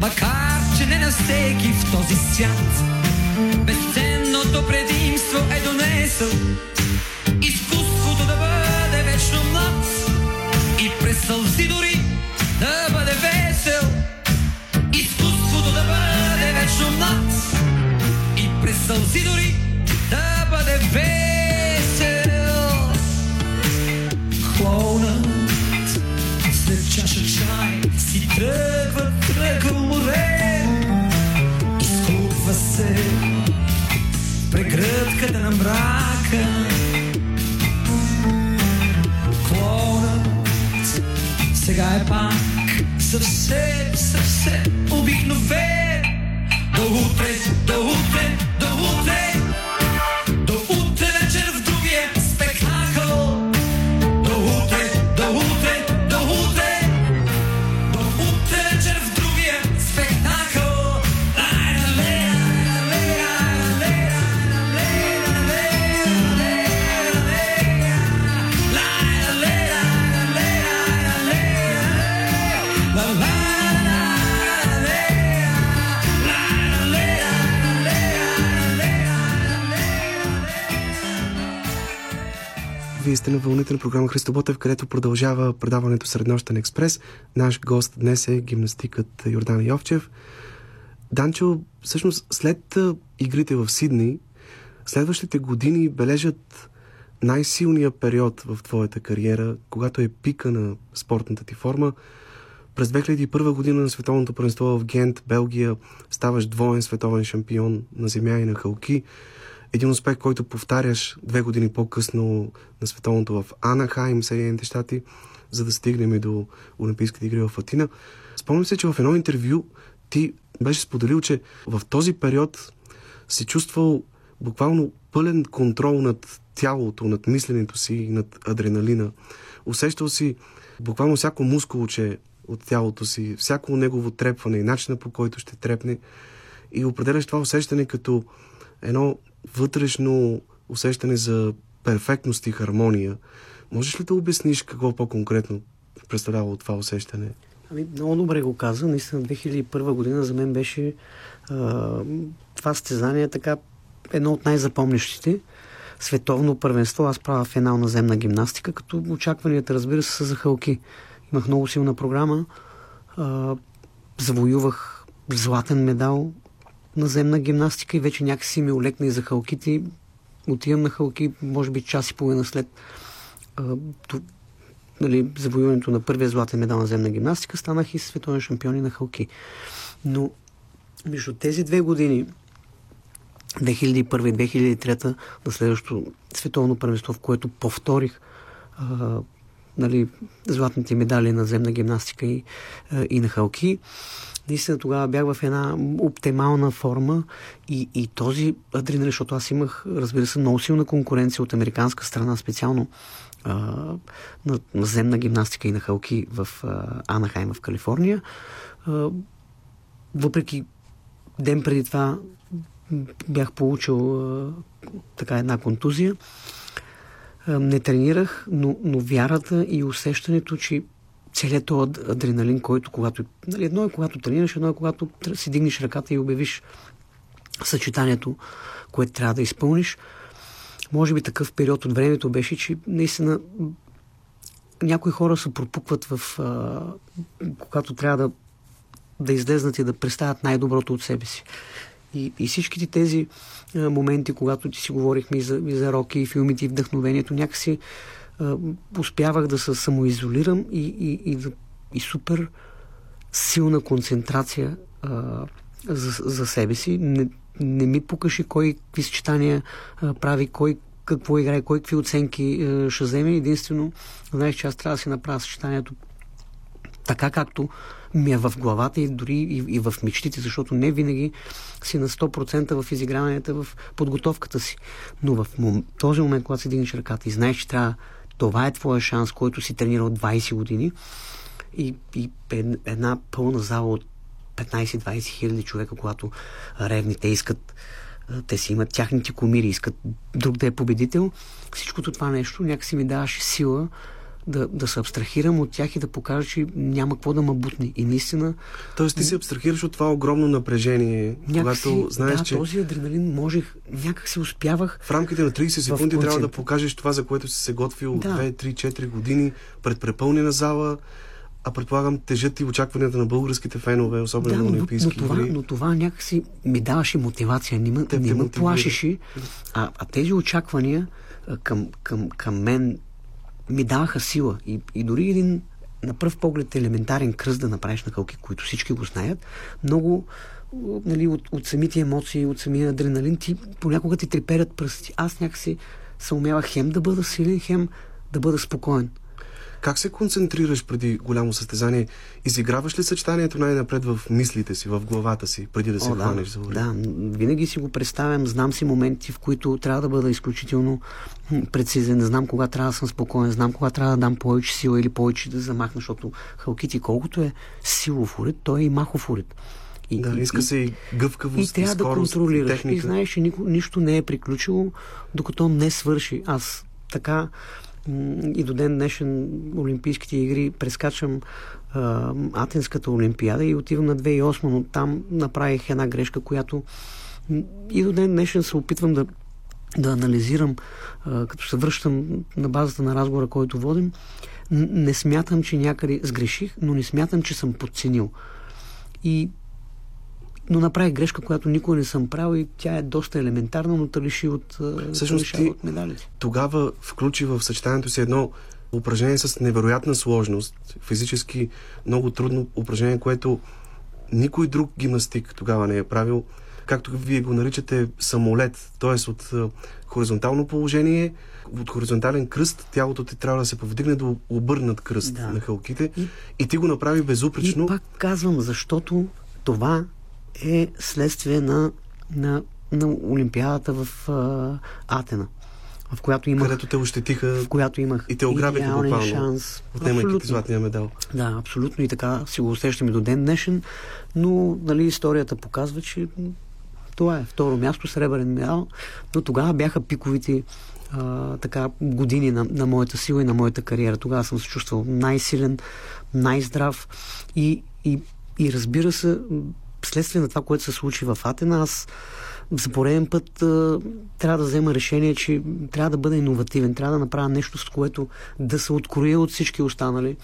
Макар, че не на всеки в този свят Безценното предимство е донесъл на програма Христо Ботев, където продължава предаването Среднощен експрес. Наш гост днес е гимнастикът Йордан Йовчев. Данчо, всъщност след игрите в Сидни, следващите години бележат най-силния период в твоята кариера, когато е пика на спортната ти форма. През 2001 година на световното първенство в Гент, Белгия, ставаш двоен световен шампион на земя и на халки. Един успех, който повтаряш две години по-късно на световното в Анахайм, Съединените щати, за да стигнем и до Олимпийските игри в Атина. Спомням се, че в едно интервю ти беше споделил, че в този период си чувствал буквално пълен контрол над тялото, над мисленето си и над адреналина. Усещал си буквално всяко мускулче от тялото си, всяко негово трепване и начина по който ще трепне и определяш това усещане като едно вътрешно усещане за перфектност и хармония. Можеш ли да обясниш какво по-конкретно представлява това усещане? Ами, много добре го каза. Наистина 2001 година за мен беше а, това състезание така едно от най-запомнящите. Световно първенство. Аз правя финал на земна гимнастика, като очакванията, разбира се, са за халки. Имах много силна програма. А, завоювах златен медал наземна гимнастика и вече някакси ми олекна и за халките. Отивам на халки, може би час и половина след а, то, нали, завоюването на първия златен медал на земна гимнастика, станах и световен шампион на халки. Но между тези две години, 2001 и 2003 на следващото световно първенство, в което повторих а, нали, златните медали на земна гимнастика и, а, и на халки, наистина тогава бях в една оптимална форма и, и този адреналин, защото аз имах, разбира се, много силна конкуренция от американска страна, специално а, на, на земна гимнастика и на халки в а, Анахайм в Калифорния. А, въпреки ден преди това бях получил а, така една контузия. А, не тренирах, но, но вярата и усещането, че целият този адреналин, който когато... Нали, едно е когато тренираш, едно е когато си дигнеш ръката и обявиш съчетанието, което трябва да изпълниш. Може би такъв период от времето беше, че наистина някои хора се пропукват в... А, когато трябва да, да излезнат и да представят най-доброто от себе си. И, и всичките тези а, моменти, когато ти си говорихме и за, и за роки, и филмите, и вдъхновението, някакси успявах да се самоизолирам и, и, и, и супер силна концентрация а, за, за себе си. Не, не ми покаши кой какви съчетания а, прави, кой какво играе, кой какви оценки а, ще вземе. Единствено, знаеш, че аз трябва да си направя съчетанието така както ми е в главата и дори и, и в мечтите, защото не винаги си на 100% в изиграванията, в подготовката си. Но в мом... този момент, когато си дигнеш ръката и знаеш, че трябва това е твоя шанс, който си тренирал 20 години и, и една пълна зала от 15-20 хиляди човека, когато ревните искат те си имат тяхните комири, искат друг да е победител. Всичкото това нещо някакси ми даваше сила да, да се абстрахирам от тях и да покажа, че няма какво да ме бутне. И наистина... Тоест ти се абстрахираш от това огромно напрежение, някакси, когато знаеш, да, че... този адреналин можех, някак се успявах... В рамките на 30 секунди трябва да покажеш това, за което си се готвил да. 2, 3, 4 години пред препълнена зала, а предполагам тежат и очакванията на българските фенове, особено да, на Олимпийски но, но, това, но това някакси ми даваше мотивация, не, ме, не ме плашеше, а, а тези очаквания към, към, към мен ми даваха сила. И, и дори един на пръв поглед елементарен кръст да направиш на кълки, които всички го знаят, много нали, от, от самите емоции, от самия адреналин, ти понякога ти треперят пръсти. Аз някакси се умявах хем да бъда силен, хем да бъда спокоен. Как се концентрираш преди голямо състезание? Изиграваш ли съчетанието най-напред в мислите си, в главата си, преди да се О, хванеш за Да, винаги си го представям. Знам си моменти, в които трябва да бъда изключително прецизен. Знам кога трябва да съм спокоен. Знам кога трябва да дам повече сила или повече да замахна, защото халкити, колкото е силов уред, той е и махов уред. И, да, иска се и гъвкавост, и трябва и скорост, да контролираш. И, техника. и знаеш, че нищо не е приключило, докато не свърши. Аз така и до ден днешен Олимпийските игри прескачам а, Атинската Олимпиада и отивам на 2008, но там направих една грешка, която и до ден днешен се опитвам да да анализирам, а, като се връщам на базата на разговора, който водим, не смятам, че някъде сгреших, но не смятам, че съм подценил. И но направих грешка, която никога не съм правил и тя е доста елементарна, но те лиши от, Всъщност, ти от медалите. Тогава включи в съчетанието си едно упражнение с невероятна сложност, физически много трудно упражнение, което никой друг гимнастик тогава не е правил. Както вие го наричате самолет, т.е. от хоризонтално положение, от хоризонтален кръст, тялото ти трябва да се повдигне до обърнат кръст да. на хълките и, и ти го направи безупречно. И пак казвам, защото това е следствие на, на, на Олимпиадата в а, Атена в която имах... Където те ощетиха в която имах и те ограбиха буквално, шанс. отнемайки ти златния медал. Да, абсолютно и така си го усещаме до ден днешен, но нали, историята показва, че това е второ място, сребърен медал, но тогава бяха пиковите а, така, години на, на моята сила и на моята кариера. Тогава съм се чувствал най-силен, най-здрав и, и, и разбира се, следствие на това, което се случи в Атена, аз за пореден път а, трябва да взема решение, че трябва да бъда иновативен, трябва да направя нещо, с което да се откроя от всички останали.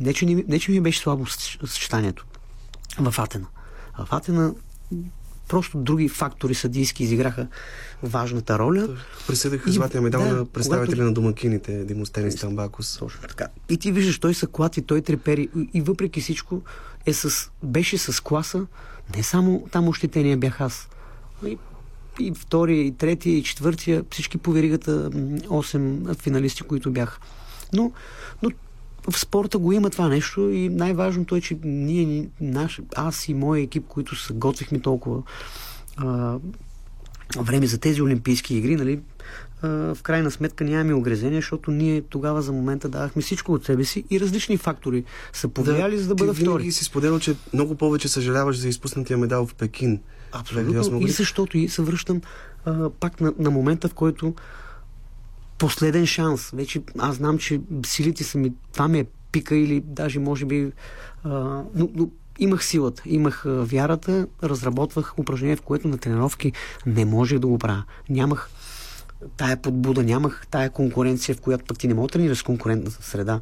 Не, че, не, не, че ми беше слабо съчетанието в Атена. В Атена просто други фактори съдийски изиграха важната роля. Присъдиха златния медал да, на представители когато... на домакините, Димостен и Стамбакос. Точно така. И ти виждаш, той са клати, той трепери и въпреки всичко е с, беше с класа. Не само там ощетения бях аз. И, и втория, и третия, и четвъртия, всички по веригата 8 финалисти, които бях. Но, но в спорта го има това нещо и най-важното е, че ние, наш, аз и моя екип, които се готвихме толкова а, време за тези Олимпийски игри, нали, в крайна сметка нямаме огрезения, защото ние тогава за момента давахме всичко от себе си и различни фактори са повлияли, да, за да бъда втори. Ти си споделял, че много повече съжаляваш за изпуснатия медал в Пекин. Абсолютно. И защото и се връщам а, пак на, на момента, в който последен шанс. Вече аз знам, че силите са ми, това ми е пика или даже може би... А, но, но имах силата, имах вярата, разработвах упражнение, в което на тренировки не можех да го правя. Нямах тая подбуда, нямах тая конкуренция, в която пък ти не мога да тренираш с конкурентна среда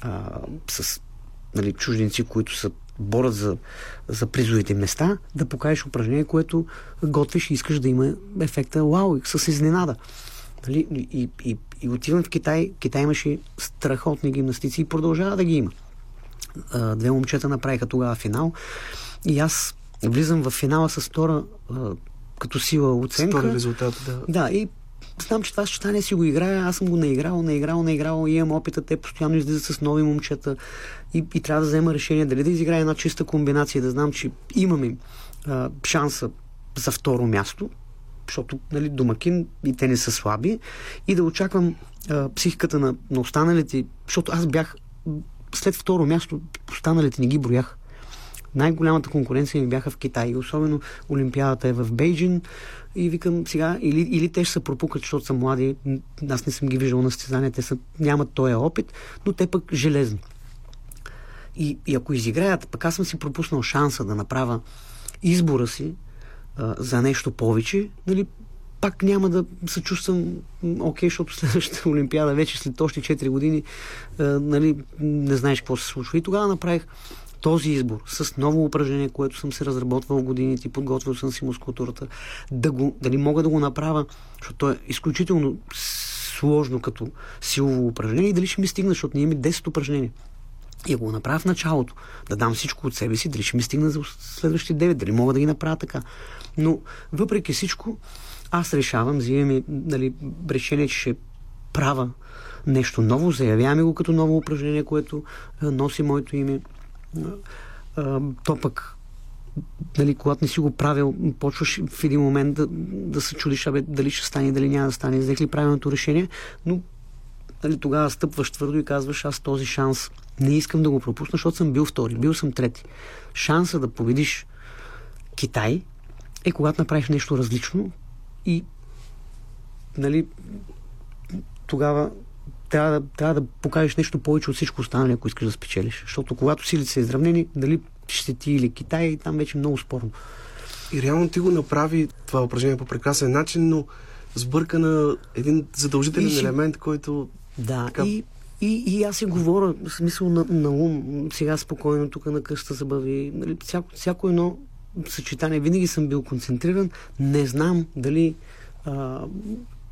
а, с нали, чужденци, които са борят за, за призовите места, да покажеш упражнение, което готвиш и искаш да има ефекта вау, с изненада. Нали? И, и, и отивам в Китай. Китай имаше страхотни гимнастици и продължава да ги има. Две момчета направиха тогава финал. И аз влизам в финала с втора като сила оценка. Втори резултат, да. Да, и знам, че това съчетание си го играя, аз съм го наиграл, наиграл, наиграл, имам опита, те постоянно излизат с нови момчета и, и трябва да взема решение дали да изиграя една чиста комбинация, да знам, че имаме а, шанса за второ място, защото нали, домакин и те не са слаби, и да очаквам а, психиката на, на останалите, защото аз бях след второ място, останалите не ги броях. Най-голямата конкуренция ми бяха в Китай, особено Олимпиадата е в Бейджин и викам сега, или, или те ще се пропукат, защото са млади, аз не съм ги виждал на състезания, те са, нямат този опит, но те пък железни. И, и ако изиграят, пък аз съм си пропуснал шанса да направя избора си а, за нещо повече, нали, пак няма да се чувствам окей, защото следващата *laughs* Олимпиада вече след още 4 години а, нали, не знаеш какво се случва. И тогава направих този избор с ново упражнение, което съм се разработвал годините, подготвил съм си мускулатурата, да го, дали мога да го направя, защото е изключително сложно като силово упражнение и дали ще ми стигна, защото ние имаме 10 упражнения. И ако го направя в началото, да дам всичко от себе си, дали ще ми стигна за следващите 9, дали мога да ги направя така. Но въпреки всичко, аз решавам, взимам нали, решение, че ще правя нещо ново, заявяваме го като ново упражнение, което носи моето име. То пък нали, когато не си го правил, почваш в един момент да, да се чудиш, абе, дали ще стане, дали няма да стане, взех ли правилното решение, но нали, тогава стъпваш твърдо и казваш, аз този шанс не искам да го пропусна, защото съм бил втори, бил съм трети. Шанса да победиш Китай е когато направиш нещо различно и нали, тогава трябва да, трябва да покажеш нещо повече от всичко останало, ако искаш да спечелиш. Защото когато силите са изравнени, дали ще ти или Китай, там вече е много спорно. И реално ти го направи това упражнение по прекрасен начин, но сбъркана един задължителен И елемент, който Да, Така- и, и, и аз си говоря, в смисъл на, на ум, сега спокойно тук на къща забави. Нали, всяко, всяко едно съчетание, винаги съм бил концентриран. Не знам дали а,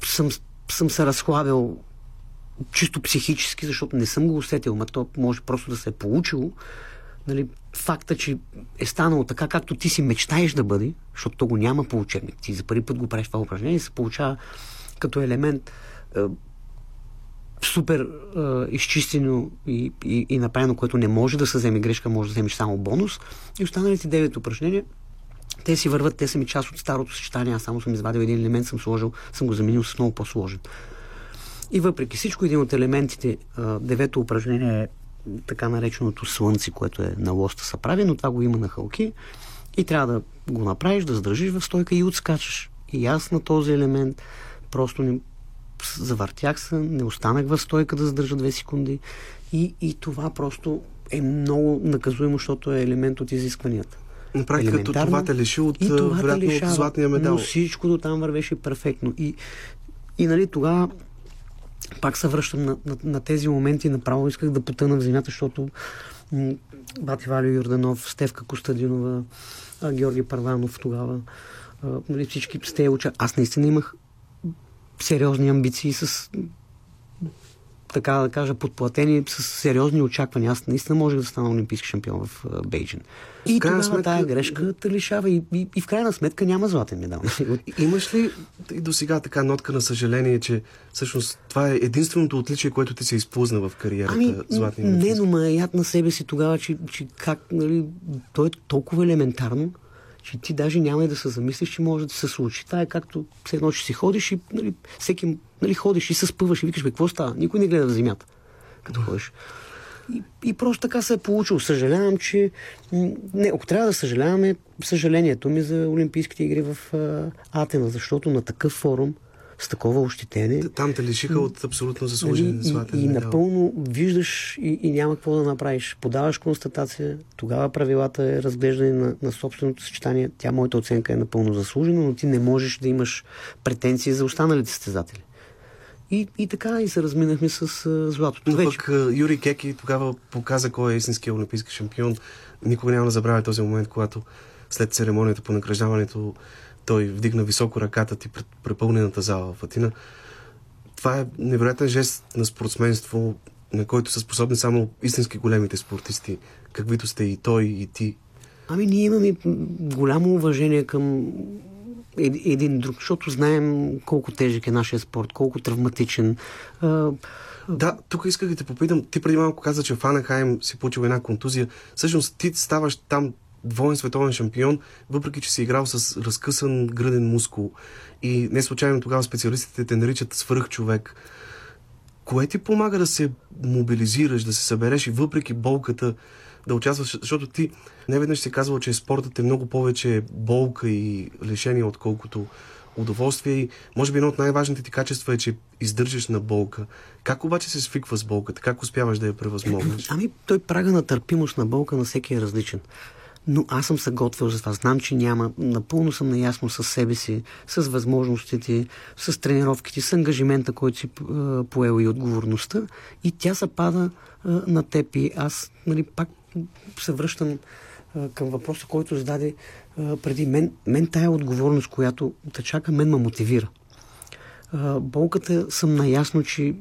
съм, съм се разхлабил чисто психически, защото не съм го усетил, ма то може просто да се е получило. Нали, факта, че е станало така, както ти си мечтаеш да бъде, защото то го няма по учебник. Ти за първи път го правиш това упражнение и се получава като елемент е, супер е, изчистено и, и, и направено, което не може да се вземе грешка, може да вземеш само бонус. И останалите 9 упражнения, те си върват, те са ми част от старото съчетание. Аз само съм извадил един елемент, съм сложил, съм го заменил с много по-сложен. И въпреки всичко, един от елементите, девето упражнение е така нареченото слънце, което е на лоста са прави, но това го има на хълки и трябва да го направиш, да задържиш в стойка и отскачаш. И аз на този елемент просто не, завъртях се, не останах в стойка да задържа две секунди и, и това просто е много наказуемо, защото е елемент от изискванията. на практика това те лиши от, вероятно, от златния медал. Но всичко до там вървеше перфектно. И, и нали, тогава пак се връщам на, на, на тези моменти. Направо исках да потъна в земята, защото м- Бати Валио Йорданов, Стевка Костадинова, а, Георги Първанов тогава, а, нали, всички с тези уча. Аз наистина имах сериозни амбиции с така да кажа, подплатени с сериозни очаквания. Аз наистина можех да стана олимпийски шампион в Бейджин. И крайна тогава сметка- тая грешка те лишава и, и, и в крайна сметка няма златен медал. *laughs* Имаш ли и до сега така нотка на съжаление, че всъщност това е единственото отличие, което ти се изплъзна в кариерата Ами, златния не, но яд на себе си тогава, че, че как, нали, то е толкова елементарно, че ти даже няма и да се замислиш, че може да се случи. Това е както все едно, че си ходиш и нали, всеки нали, ходиш и се спъваш и викаш, бе, какво става? Никой не гледа в земята, като ходиш. И, и просто така се е получило. Съжалявам, че... Не, ако трябва да съжаляваме, съжалението ми за Олимпийските игри в а, Атена, защото на такъв форум, с такова ощетение, Там те лишиха от абсолютно заслужен Нали, златен и, и напълно виждаш и, и няма какво да направиш. Подаваш констатация, тогава правилата е разглеждане на, на собственото съчетание. Тя, моята оценка е напълно заслужена, но ти не можеш да имаш претенции за останалите състезатели. И, и така и се разминахме с а, златото. Но Вече. пък Юрий Кеки тогава показа кой е истинския олимпийски шампион. Никога няма да забравя този момент, когато след церемонията по награждаването той вдигна високо ръката ти пред препълнената зала в Атина. Това е невероятен жест на спортсменство, на който са способни само истински големите спортисти, каквито сте и той, и ти. Ами ние имаме голямо уважение към един друг, защото знаем колко тежък е нашия спорт, колко травматичен. Да, тук исках да те попитам. Ти преди малко каза, че в Анахайм си получил една контузия. Всъщност ти ставаш там двоен световен шампион, въпреки че си играл с разкъсан гръден мускул. И не случайно тогава специалистите те наричат свръхчовек. Кое ти помага да се мобилизираш, да се събереш и въпреки болката да участваш? Защото ти не веднъж си казвал, че спортът е много повече болка и лишение, отколкото удоволствие. И може би едно от най-важните ти качества е, че издържаш на болка. Как обаче се свиква с болката? Как успяваш да я превъзмогнеш? Ами, той прага на търпимост на болка на всеки е различен. Но аз съм се готвил за това. Знам, че няма. Напълно съм наясно с себе си, с възможностите, с тренировките, с ангажимента, който си поел и отговорността. И тя се пада на теб. И аз, нали, пак се връщам към въпроса, който зададе преди мен. Мен тая отговорност, която те чака, мен ме мотивира. Болката съм наясно, че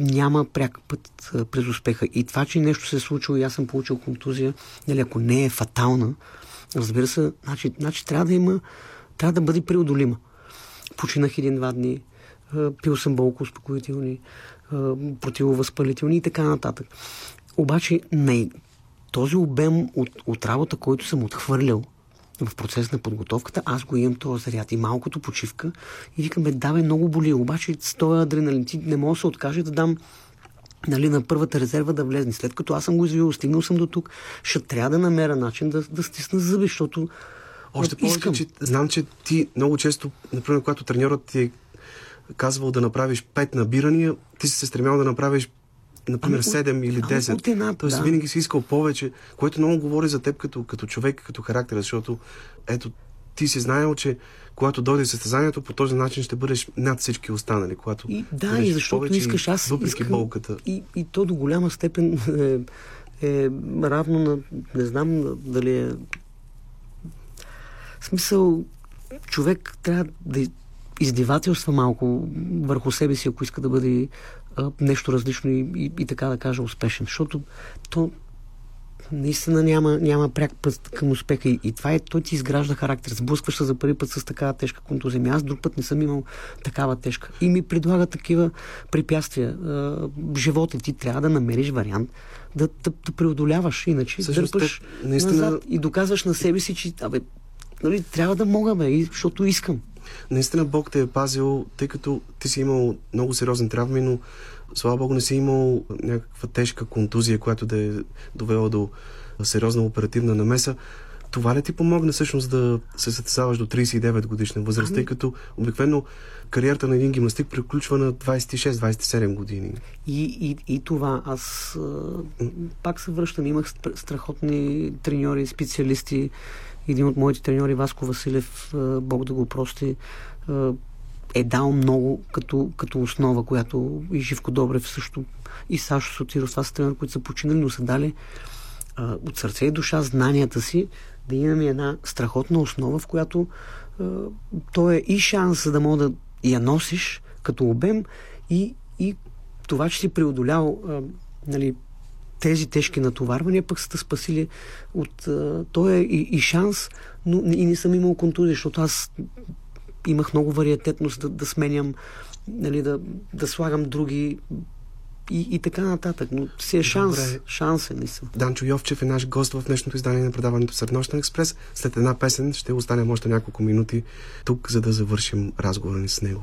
няма пряк път през успеха. И това, че нещо се е случило и аз съм получил контузия, нали, ако не е фатална, разбира се, значи, значи трябва да има, трябва да бъде преодолима. Починах един-два дни, пил съм болко успокоителни, противовъзпалителни и така нататък. Обаче не, този обем от, от работа, който съм отхвърлял в процес на подготовката, аз го имам този заряд и малкото почивка и викам, бе, да, бе, много боли, обаче с този адреналин ти не мога да се откаже да дам нали, на първата резерва да влезне. След като аз съм го извил, стигнал съм до тук, ще трябва да намеря начин да, да стисна зъби, защото Още повече, искам. че знам, че ти много често, например, когато треньорът ти е казвал да направиш пет набирания, ти си се стремял да направиш например, Ами, от- 7 или ами, 10. от една, Тоест, да. винаги си искал повече, което много говори за теб като, като човек, като характер, защото ето, ти си знаел, че когато дойде състезанието, по този начин ще бъдеш над всички останали. Когато и, да, и защото искаш аз. Въпреки искам, болката. И, и то до голяма степен е, е равно на. Не знам дали е. В смисъл, човек трябва да издевателства малко върху себе си, ако иска да бъде а, нещо различно и, и, и така да кажа успешен. Защото то наистина няма, няма пряк път към успеха. И, и това е, той ти изгражда характер. Сблъскваш се за първи път с такава тежка контузия. Аз друг път не съм имал такава тежка. И ми предлага такива препятствия. Живота ти трябва да намериш вариант да, да, да преодоляваш. Иначе Също дърпаш наистина... назад и доказваш на себе си, че абе, нали, трябва да мога, бе, защото искам. Наистина Бог те е пазил, тъй като ти си имал много сериозни травми, но слава Богу не си имал някаква тежка контузия, която да е довела до сериозна оперативна намеса. Това ли ти помогна всъщност да се състезаваш до 39 годишна възраст, тъй ами- като обикновено кариерата на един гимнастик приключва на 26-27 години? И, и, и това. Аз пак се връщам. Имах страхотни треньори, специалисти. Един от моите треньори, Васко Василев, Бог да го прости, е дал много като, като основа, която и Живко Добрев също, и Сашо Сотиров, това са тренери, които са починали, но са дали от сърце и душа знанията си да имаме една страхотна основа, в която а, то е и шанс да мога да я носиш като обем и, и това, че си преодолял нали, тези тежки натоварвания, пък са те спасили от... А, то е и, и шанс, но и не съм имал контузия, защото аз имах много вариатетност да, да сменям, нали, да, да слагам други и, и така нататък. Но си е шанс. Добре. Шанс е, наистина. Данчо Йовчев е наш гост в днешното издание на предаването Среднощен експрес. След една песен ще останем още няколко минути тук, за да завършим разговора ни с него.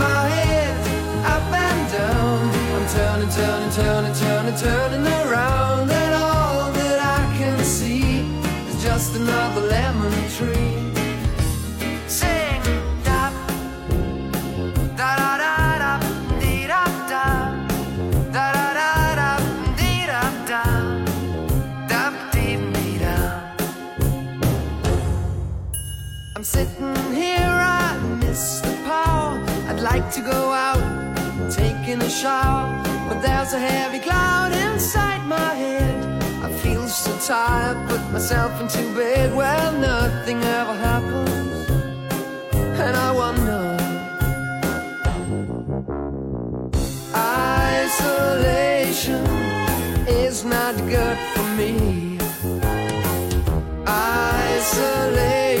my head up and down. I'm turning, turning, turning, turning, turning around. And all that I can see is just another lemon like to go out, taking a shower, but there's a heavy cloud inside my head. I feel so tired, put myself into bed where nothing ever happens, and I wonder. Isolation is not good for me. Isolation.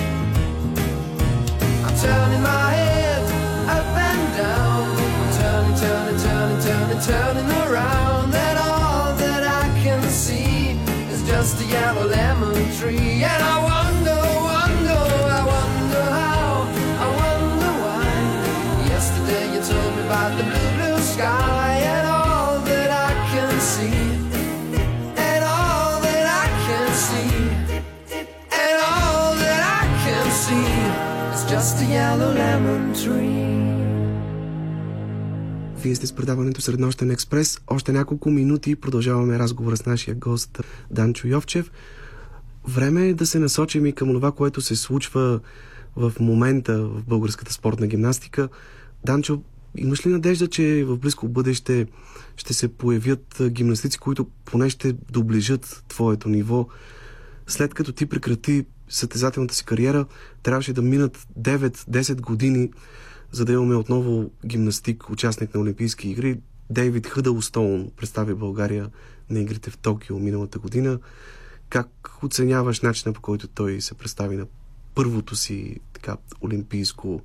Turning my head up and down. I'm turning, turning, turning, turning, turning around. And all that I can see is just a yellow lemon tree. And I Вие сте с предаването Среднощен експрес. Още няколко минути продължаваме разговора с нашия гост Данчо Йовчев. Време е да се насочим и към това, което се случва в момента в българската спортна гимнастика. Данчо, имаш ли надежда, че в близко бъдеще ще се появят гимнастици, които поне ще доближат твоето ниво? След като ти прекрати състезателната си кариера, трябваше да минат 9-10 години, за да имаме отново гимнастик, участник на Олимпийски игри. Дейвид Хъдълстоун представи България на игрите в Токио миналата година. Как оценяваш начина по който той се представи на първото си така, олимпийско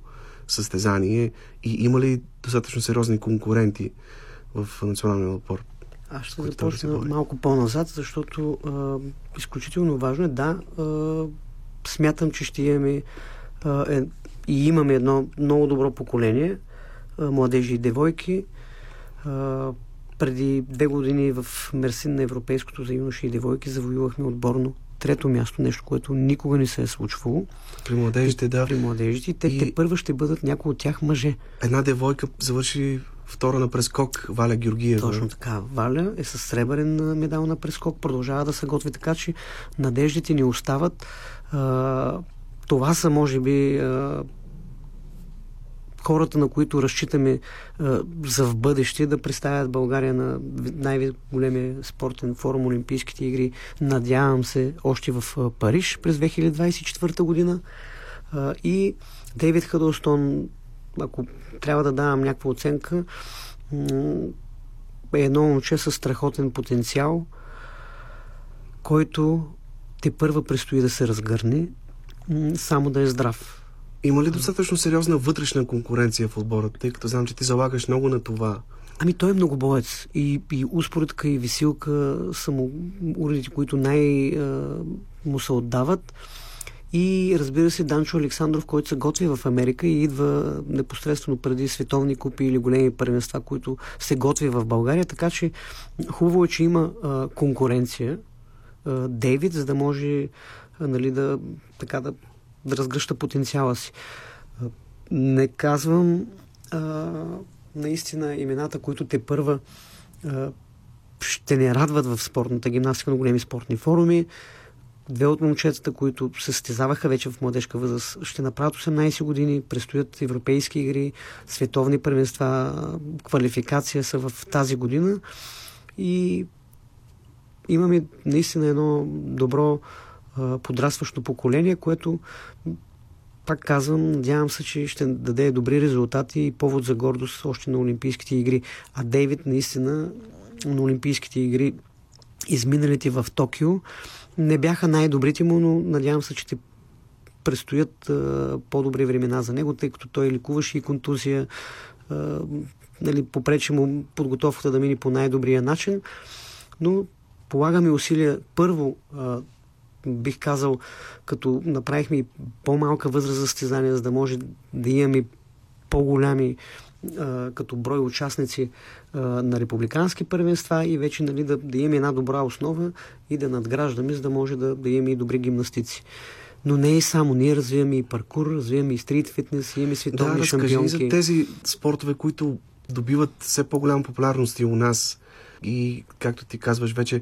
състезание и има ли достатъчно сериозни конкуренти в националния отбор? Аз ще започна малко по-назад, защото а, изключително важно е. Да, а, смятам, че ще имаме а, е, и имаме едно много добро поколение а, младежи и девойки. А, преди две години в Мерсин на Европейското за юноши и девойки завоювахме отборно трето място, нещо, което никога не се е случвало. При младежите, да. При младежите. Те, и... те първа ще бъдат някои от тях мъже. Една девойка завърши втора на прескок, Валя Георгиева. Точно така. Валя е с сребърен медал на прескок, продължава да се готви така, че надеждите ни остават. Това са, може би, хората, на които разчитаме за в бъдеще да представят България на най-големия спортен форум Олимпийските игри. Надявам се още в Париж през 2024 година. И Дейвид Хадълстон, ако трябва да давам някаква оценка, е едно момче с страхотен потенциал, който те първа предстои да се разгърне, само да е здрав. Има ли достатъчно сериозна вътрешна конкуренция в отбора, тъй като знам, че ти залагаш много на това? Ами той е много боец. И, и успоредка, и висилка са му уредите, които най- му се отдават. И разбира се, Данчо Александров, който се готви в Америка и идва непосредствено преди световни купи или големи първенства, които се готви в България. Така че хубаво е, че има а, конкуренция. А, Дейвид, за да може а, нали, да, така, да, да разгръща потенциала си. А, не казвам а, наистина имената, които те първа а, ще не радват в спортната гимнастика на големи спортни форуми. Две от момчетата, които се състезаваха вече в младежка възраст, ще направят 18 години, предстоят европейски игри, световни първенства, квалификация са в тази година и имаме наистина едно добро подрастващо поколение, което пак казвам, надявам се, че ще даде добри резултати и повод за гордост още на Олимпийските игри. А Дейвид наистина на Олимпийските игри изминалите в Токио не бяха най-добрите му, но надявам се, че ще предстоят а, по-добри времена за него, тъй като той лекуваше и контузия. А, нали, попречи му подготовката да мине по най-добрия начин. Но полагаме усилия първо бих казал, като направихме по-малка възраст за състезания, за да може да имаме по-голями а, като брой участници а, на републикански първенства и вече нали, да, да имаме една добра основа и да надграждаме, за да може да, да имаме и добри гимнастици. Но не и само. Ние развиваме и паркур, развиваме и стрит фитнес, имаме световни да, шампионки. за тези спортове, които добиват все по-голяма популярност и у нас. И, както ти казваш, вече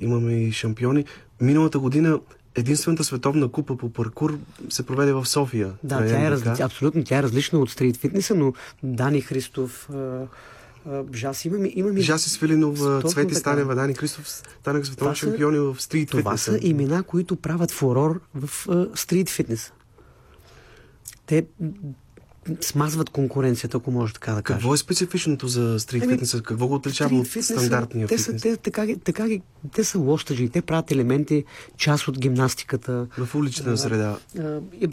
имаме и шампиони. Миналата година единствената световна купа по паркур се проведе в София. Да, тя е разли... абсолютно тя е различна от стрит фитнеса, но Дани Христов, Жаси имаме, имаме... Жаси Свилинов, Цвети. Станева, Дани Христов станаха световни шампиони в стрит фитнеса. Това са имена, които правят фурор в стрит фитнеса. Те смазват конкуренцията, ако може така да кажа. Какво е специфичното за стрит ами, фитнеса? Какво го отличава от стандартния те фитнес? Са, те, така, така, те са лостажи. Те правят елементи, част от гимнастиката. В улична среда.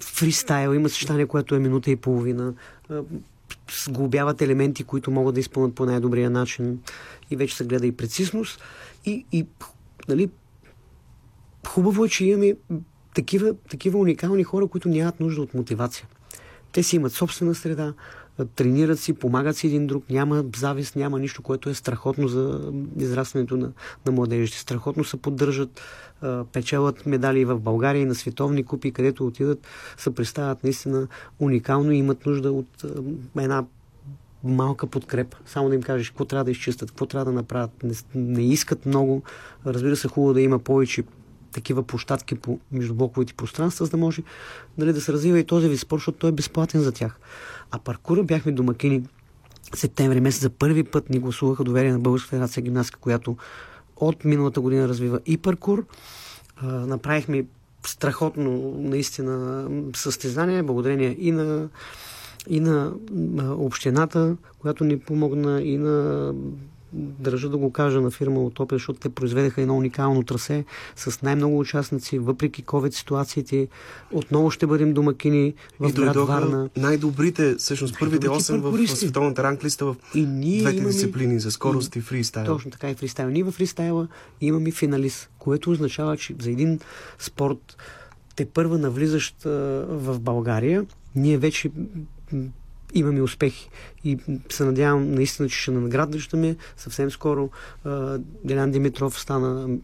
фристайл, има съчетание, което е минута и половина. сглобяват елементи, които могат да изпълнят по най-добрия начин. И вече се гледа и прецизност. И, и нали, хубаво е, че имаме такива, такива уникални хора, които нямат нужда от мотивация. Те си имат собствена среда, тренират си, помагат си един друг, няма завист, няма нищо, което е страхотно за израстването на, на младежите. Страхотно се поддържат, печелят медали в България и на световни купи, където отидат, се представят наистина уникално и имат нужда от една малка подкрепа. Само да им кажеш какво трябва да изчистят, какво трябва да направят. Не, не искат много. Разбира се, хубаво да има повече такива площадки по междублоковите пространства, за да може нали, да се развива и този вид спорт, защото той е безплатен за тях. А паркура бяхме домакини септември месец за първи път ни гласуваха доверие на Българска федерация гимнастика, която от миналата година развива и паркур. А, направихме страхотно наистина състезание, благодарение и на и на общината, която ни помогна, и на държа да го кажа на фирма от Опел, защото те произведеха едно уникално трасе с най-много участници, въпреки COVID ситуациите. Отново ще бъдем домакини в и град Варна. най-добрите, всъщност първите 8 в, в световната ранглиста в и ние двете имаме... дисциплини за скорост и, и фристайл. Точно така и фристайл. Ние в фристайла имаме финалист, което означава, че за един спорт те първа навлизащ в България, ние вече имаме успехи. И се надявам наистина, че ще наградваме съвсем скоро. Делян Димитров стана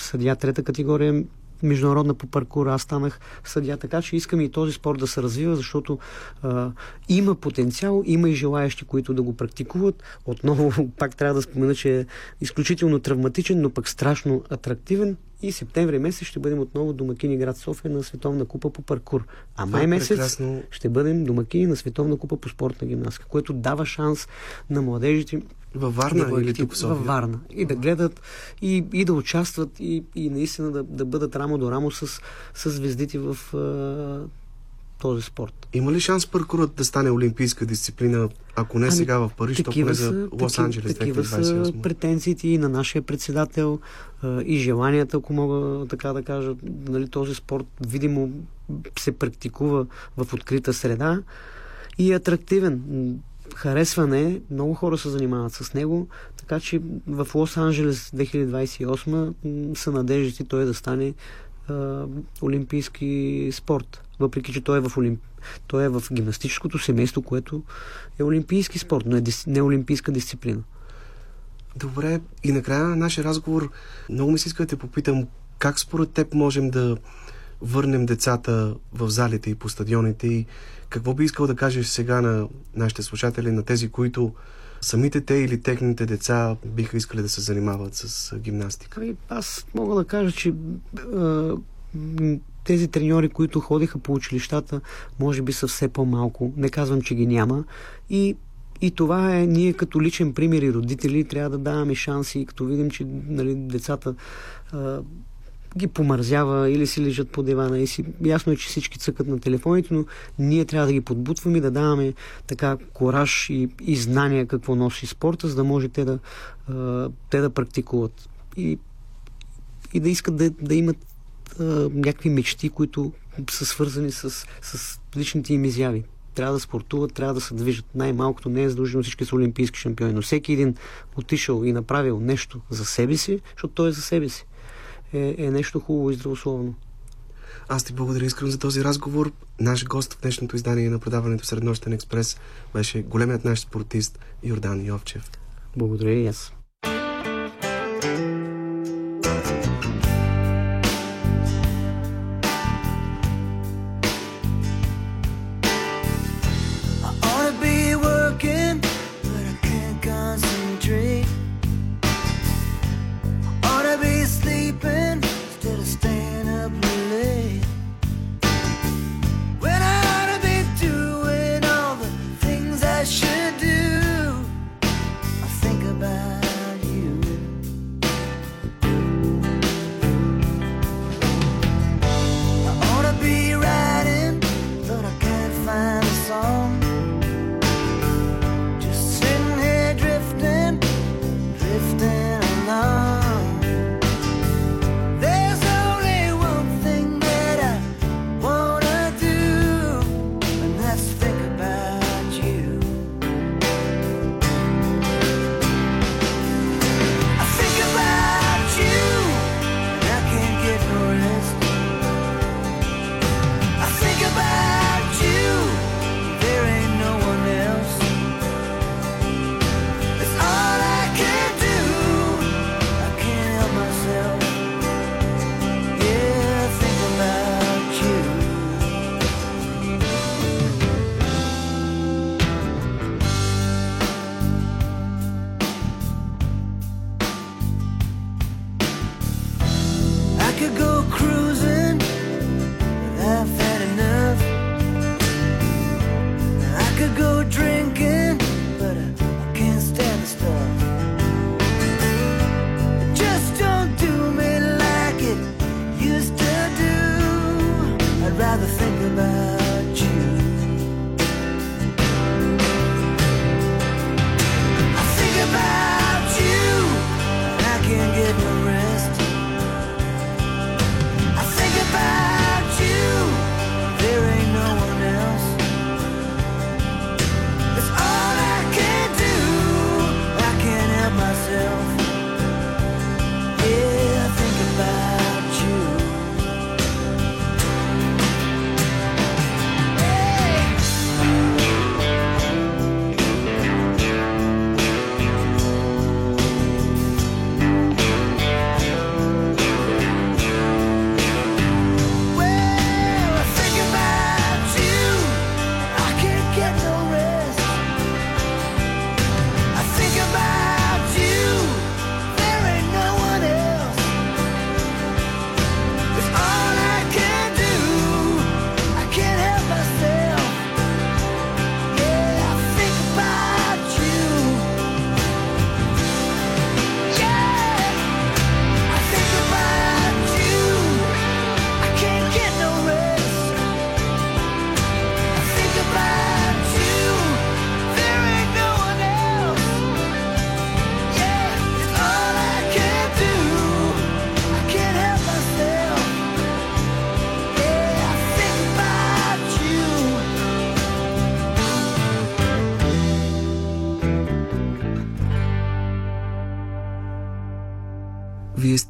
съдия трета категория международна по паркура, аз станах съдия, така че искам и този спорт да се развива, защото а, има потенциал, има и желаящи, които да го практикуват. Отново *laughs* пак трябва да спомена, че е изключително травматичен, но пък страшно атрактивен и септември месец ще бъдем отново домакини град София на Световна купа по паркур. А май е месец прекрасно. ще бъдем домакини на Световна купа по спортна гимнастика, което дава шанс на младежите във Варна да или тук? Във Варна. И да гледат, и, и да участват, и, и наистина да, да бъдат рамо до рамо с, с звездите в този спорт. Има ли шанс паркурът да стане олимпийска дисциплина, ако не ами, сега в Париж, то поне за Лос-Анджелес 2028? Такива са претенциите и на нашия председател и желанията, ако мога така да кажа. Нали, този спорт видимо се практикува в открита среда и е атрактивен. Харесване, много хора се занимават с него, така че в Лос-Анджелес 2028 са надеждите той да стане а, олимпийски спорт. Въпреки, че той е в, олимп... той е в гимнастическото семейство, което е олимпийски спорт, но е дис... не олимпийска дисциплина. Добре, и накрая на нашия разговор много ми се иска да те попитам как според теб можем да върнем децата в залите и по стадионите и какво би искал да кажеш сега на нашите слушатели, на тези, които самите те или техните деца биха искали да се занимават с гимнастика? Ами, аз мога да кажа, че тези треньори, които ходиха по училищата, може би са все по-малко. Не казвам, че ги няма. И и това е, ние като личен пример и родители трябва да даваме шанси, като видим, че нали, децата а, ги помързява или си лежат по дивана и си, ясно е, че всички цъкат на телефоните, но ние трябва да ги подбутваме, да даваме така кораж и, и знания какво носи спорта, за да може те да, те да практикуват. И, и да искат да, да имат а, някакви мечти, които са свързани с, с личните им изяви. Трябва да спортуват, трябва да се движат. Най-малкото не е задължено всички са олимпийски шампиони, но всеки един отишъл и направил нещо за себе си, защото той е за себе си е, е нещо хубаво и здравословно. Аз ти благодаря искрено за този разговор. Наш гост в днешното издание на предаването Среднощен експрес беше големият наш спортист Йордан Йовчев. Благодаря и аз.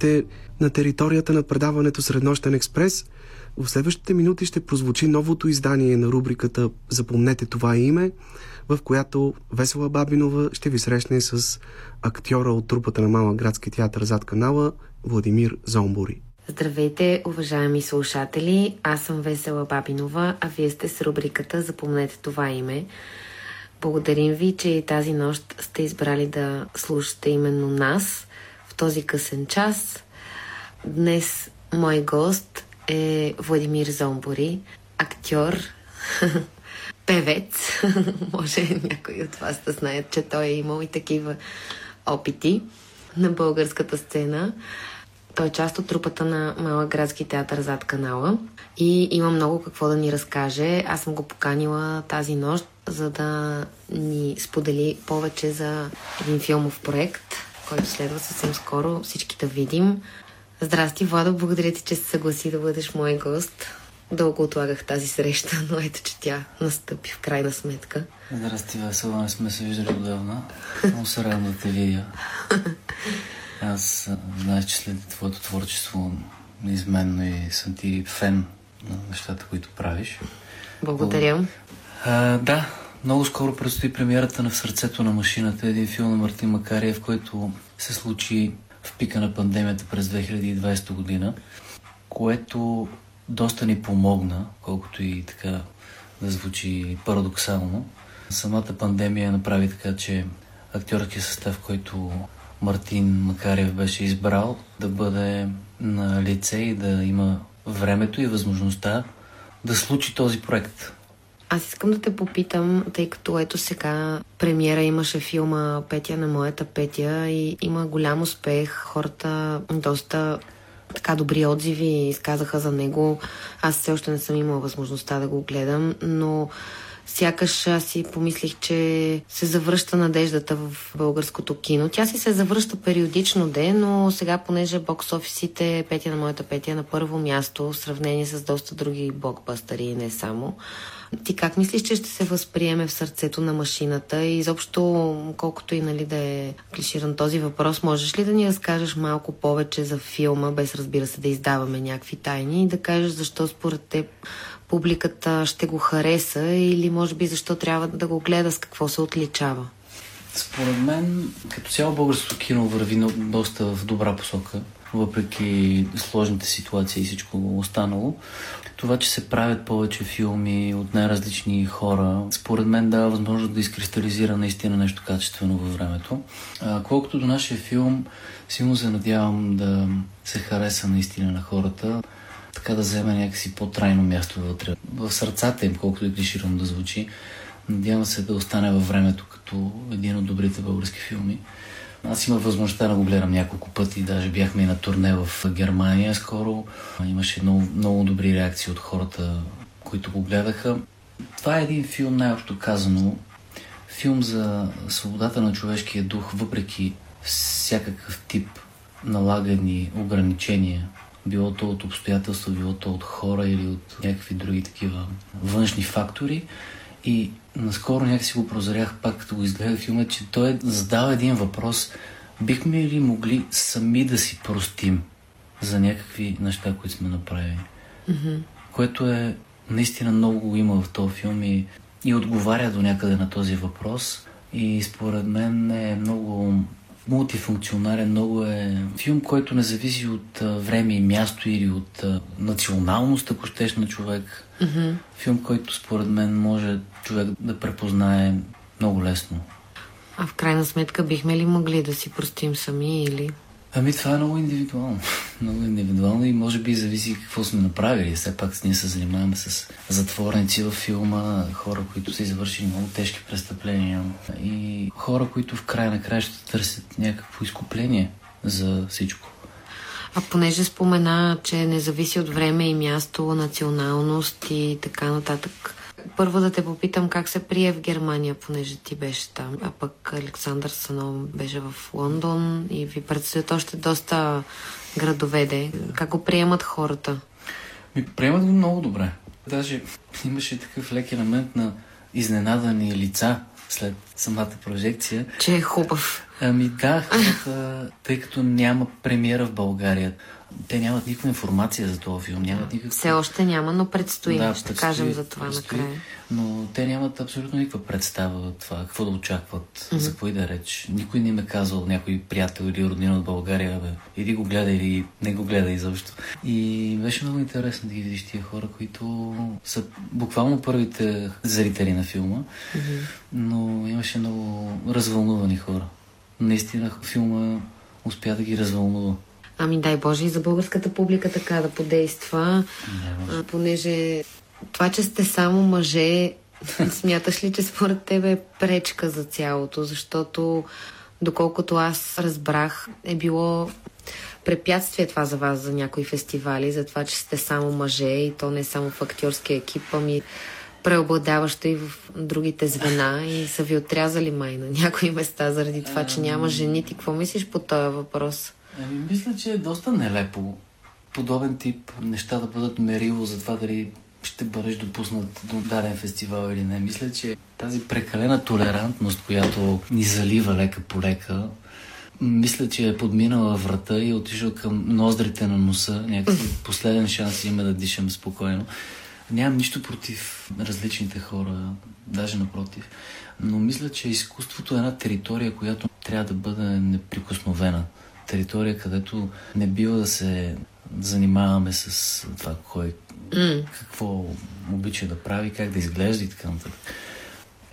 Сте на територията на предаването Среднощен експрес. В следващите минути ще прозвучи новото издание на рубриката Запомнете това име, в която Весела Бабинова ще ви срещне с актьора от трупата на Малък градски театър зад канала Владимир Зомбори. Здравейте, уважаеми слушатели! Аз съм Весела Бабинова, а вие сте с рубриката Запомнете това име. Благодарим ви, че тази нощ сте избрали да слушате именно нас този късен час. Днес мой гост е Владимир Зомбори, актьор, *laughs* певец. *laughs* Може някои от вас да знаят, че той е имал и такива опити на българската сцена. Той е част от трупата на Малък градски театър зад канала и има много какво да ни разкаже. Аз съм го поканила тази нощ, за да ни сподели повече за един филмов проект, който следва съвсем скоро всички да видим. Здрасти, Владо, благодаря ти, че се съгласи да бъдеш мой гост. Дълго отлагах тази среща, *laughs* но ето, че тя настъпи в крайна сметка. Здрасти, Весела, не сме се виждали отдавна. Много се радвам да те видя. Аз знаеш, че след твоето творчество неизменно и съм ти фен на нещата, които правиш. Благодаря. А, да, много скоро предстои премиерата на В сърцето на машината, един филм на Мартин Макариев, който се случи в пика на пандемията през 2020 година, което доста ни помогна, колкото и така да звучи парадоксално. Самата пандемия направи така, че актьорския състав, който Мартин Макарев беше избрал, да бъде на лице и да има времето и възможността да случи този проект. Аз искам да те попитам, тъй като ето сега премиера имаше филма Петя на моята Петя и има голям успех. Хората доста така добри отзиви изказаха за него. Аз все още не съм имала възможността да го гледам, но сякаш аз си помислих, че се завръща надеждата в българското кино. Тя си се завръща периодично де, но сега, понеже бокс офисите Петя на моята Петя е на първо място в сравнение с доста други блокбъстъри и не само. Ти как мислиш, че ще се възприеме в сърцето на машината и изобщо, колкото и нали, да е клиширан този въпрос, можеш ли да ни разкажеш малко повече за филма, без разбира се да издаваме някакви тайни и да кажеш защо според теб публиката ще го хареса или може би защо трябва да го гледа, с какво се отличава? Според мен, като цяло българското кино върви доста в добра посока, въпреки сложните ситуации и всичко останало. Това, че се правят повече филми от най-различни хора, според мен дава възможност да изкристализира наистина нещо качествено във времето. А, колкото до нашия филм, силно се надявам да се хареса наистина на хората, така да вземе някакси по-трайно място вътре, в сърцата им, колкото и клиширано да звучи. Надявам се да остане във времето като един от добрите български филми. Аз имах възможността да го гледам няколко пъти, даже бяхме и на турне в Германия скоро. Имаше много, много добри реакции от хората, които го гледаха. Това е един филм, най-общо казано, филм за свободата на човешкия дух, въпреки всякакъв тип налагани ограничения, било то от обстоятелства, било то от хора или от някакви други такива външни фактори. И наскоро някакси го прозрях пак, като го изгледах филма, че той задава един въпрос. Бихме ли могли сами да си простим за някакви неща, които сме направили? Mm-hmm. Което е наистина много го има в този филм и, и отговаря до някъде на този въпрос. И според мен е много мултифункционален, много е филм, който не зависи от време и място или от националност, ако щеш на човек. Mm-hmm. Филм, който според мен може човек да препознае много лесно. А в крайна сметка бихме ли могли да си простим сами или Ами това е много индивидуално. *laughs* Много индивидуално и може би зависи какво сме направили. Все пак ние се занимаваме с затворници във филма, хора, които са извършили много тежки престъпления и хора, които в края на края ще търсят някакво изкупление за всичко. А понеже спомена, че не зависи от време и място, националност и така нататък, първо да те попитам как се прие в Германия, понеже ти беше там, а пък Александър Санов беше в Лондон и ви предстоят още доста градоведе. Как го приемат хората? Ми приемат го много добре. Даже имаше такъв лек елемент на изненадани лица след самата прожекция. Че е хубав. Ами да, хората, тъй като няма премиера в България, те нямат никаква информация за този филм. Нямат никаква... Все още няма, но предстои. Да, ще предстои, кажем за това предстои, накрая. Но те нямат абсолютно никаква представа от това, какво да очакват, mm-hmm. за какво и да реч. Никой не им е казал, някой приятел или роднина от България, бе, иди го гледай или не го гледай изобщо. И беше много интересно да ги видиш тия хора, които са буквално първите зрители на филма, mm-hmm. но имаше много развълнувани хора. Наистина филма успя да ги развълнува. Ами дай Боже и за българската публика така да подейства, а, понеже това, че сте само мъже, *laughs* смяташ ли, че според тебе е пречка за цялото, защото доколкото аз разбрах, е било препятствие това за вас, за някои фестивали, за това, че сте само мъже и то не само в актьорския екип, ами преобладаващо и в другите звена и са ви отрязали май на някои места заради това, че няма жени. Ти какво мислиш по този въпрос? Ами, мисля, че е доста нелепо подобен тип неща да бъдат мерило за това дали ще бъдеш допуснат до даден фестивал или не. Мисля, че тази прекалена толерантност, която ни залива лека по лека, мисля, че е подминала врата и е отишъл към ноздрите на носа. Някакси последен шанс има да дишам спокойно. Нямам нищо против различните хора, даже напротив. Но мисля, че изкуството е една територия, която трябва да бъде неприкосновена територия, където не бива да се занимаваме с това кой mm. какво обича да прави, как да изглежда и така нататък.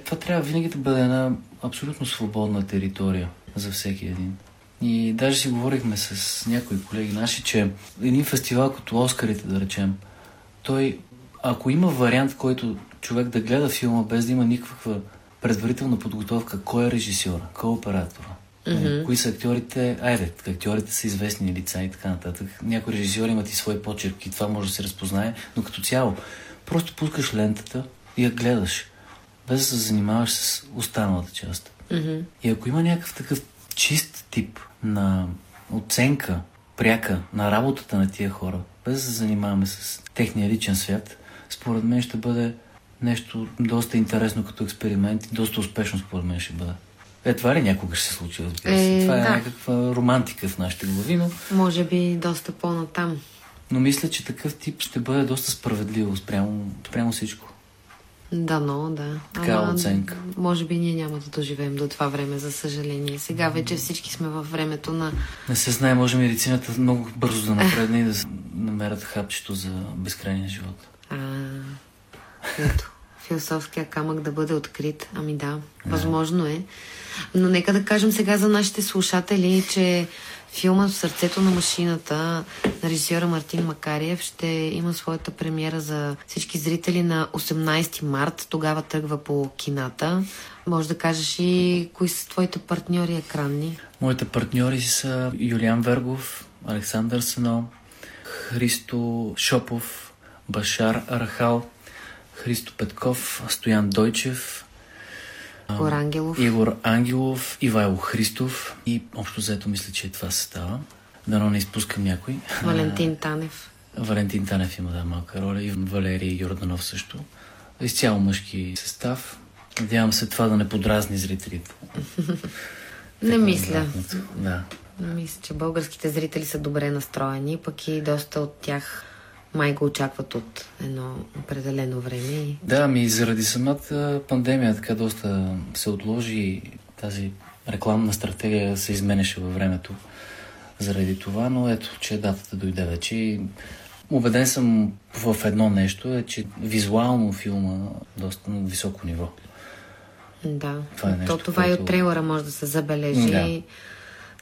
Това трябва винаги да бъде една абсолютно свободна територия за всеки един. И даже си говорихме с някои колеги наши, че един фестивал като Оскарите, да речем, той, ако има вариант, в който човек да гледа филма без да има никаква предварителна подготовка, кой е режисьора, кой е оператора, Mm-hmm. Кои са актьорите? Айде, актьорите са известни лица и така нататък. Някои режисьори имат и свои почерки, това може да се разпознае, но като цяло, просто пускаш лентата и я гледаш, без да се занимаваш с останалата част. Mm-hmm. И ако има някакъв такъв чист тип на оценка, пряка на работата на тия хора, без да се занимаваме с техния личен свят, според мен ще бъде нещо доста интересно като експеримент и доста успешно според мен ще бъде. Е, това ли някога ще се случи, разбира се? Е, това е да. някаква романтика в нашите глави, но... Може би доста по-натам. Но мисля, че такъв тип ще бъде доста справедливо спрямо, спрямо всичко. Да, но, да. Така Ама, оценка. Може би ние няма да доживеем до това време, за съжаление. Сега вече всички сме във времето на... Не се знае, може медицината много бързо да напредне и да намерят хапчето за безкрайния живот. А, ето. Философския камък да бъде открит. Ами да, възможно е. Но нека да кажем сега за нашите слушатели, че филмът в сърцето на машината на режисьора Мартин Макариев ще има своята премиера за всички зрители на 18 март. Тогава тръгва по кината. Може да кажеш и кои са твоите партньори екранни? Моите партньори са Юлиан Вергов, Александър Сено, Христо Шопов, Башар Рахал, Христо Петков, Стоян Дойчев, Игор Ангелов. Игор Ангелов, Ивайло Христов и общо заето мисля, че това се става. Дано не изпускам някой. *laughs* Валентин Танев. Валентин Танев има да малка роля и Валерий Йорданов също. Изцяло мъжки състав. Надявам се това да не подразни зрителите. *laughs* не мисля. Да. Мисля, че българските зрители са добре настроени, пък и доста от тях май го очакват от едно определено време. Да, ми заради самата пандемия така доста се отложи тази рекламна стратегия се изменеше във времето заради това, но ето, че датата дойде вече. Убеден съм в едно нещо, е, че визуално филма доста на високо ниво. Да, това, е нещо, То, това което... и от трейлера може да се забележи. Да.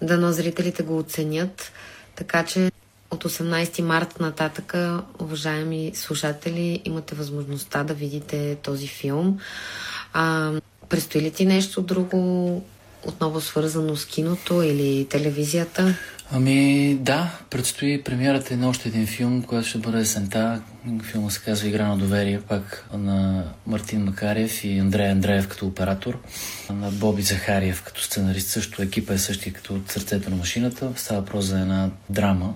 Дано зрителите го оценят. Така че от 18 март нататъка, уважаеми слушатели, имате възможността да видите този филм. А, предстои ли ти нещо друго, отново свързано с киното или телевизията? Ами да, предстои премиерата на още един филм, който ще бъде есента. Филма се казва Игра на доверие, пак на Мартин Макарев и Андрей Андреев като оператор, на Боби Захариев като сценарист. Също екипа е същия като от сърцето на машината. Става просто за една драма,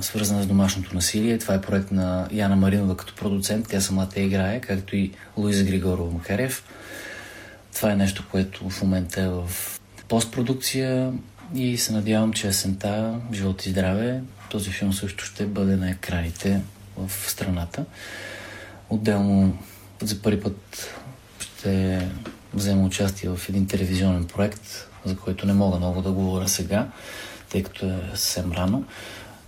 свързана с домашното насилие. Това е проект на Яна Маринова като продуцент. Тя самата играе, както и Луиза Григорова Макарев. Това е нещо, което в момента е в постпродукция и се надявам, че есента, живот и здраве, този филм също ще бъде на екраните в страната. Отделно за първи път ще взема участие в един телевизионен проект, за който не мога много да говоря сега, тъй като е съвсем рано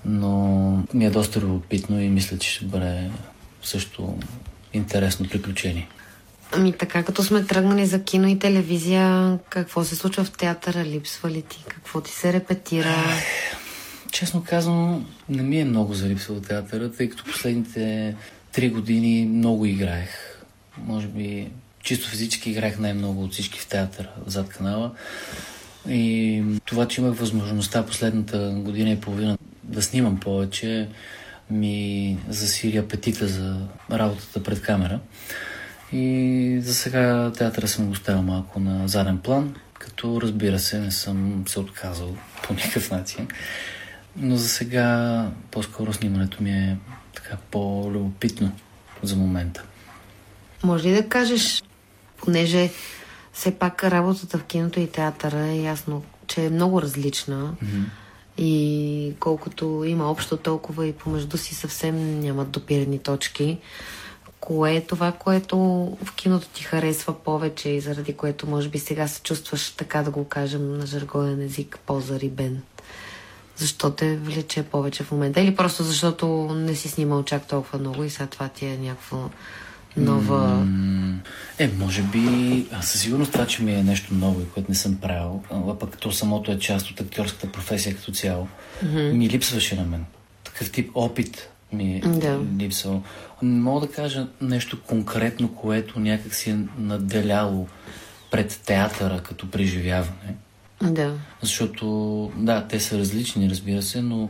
но ми е доста любопитно и мисля, че ще бъде също интересно приключение. Ами така, като сме тръгнали за кино и телевизия, какво се случва в театъра? Липсва ли ти? Какво ти се репетира? Честно казвам, не ми е много за липсва театъра, тъй като последните три години много играех. Може би чисто физически играех най-много от всички в театъра зад канала. И това, че имах възможността последната година и половина да снимам повече, ми засили апетита за работата пред камера. И за сега театъра съм го ставил малко на заден план, като разбира се не съм се отказал *laughs* по никакъв начин. Но за сега по-скоро снимането ми е така по-любопитно за момента. Може ли да кажеш, понеже все пак работата в киното и театъра е ясно, че е много различна. Mm-hmm и колкото има общо, толкова и помежду си съвсем нямат допирани точки. Кое е това, което в киното ти харесва повече и заради което може би сега се чувстваш, така да го кажем на жаргоен език, по-зарибен? Защо те влече повече в момента? Или просто защото не си снимал чак толкова много и сега това ти е някакво нова... Е, може би... Със сигурност това, че ми е нещо ново и което не съм правил, а пък то самото е част от актьорската професия като цяло, mm-hmm. ми липсваше на мен. Такъв тип опит ми е да. липсвал. Не мога да кажа нещо конкретно, което някак си е наделяло пред театъра като преживяване. Да. Защото, да, те са различни, разбира се, но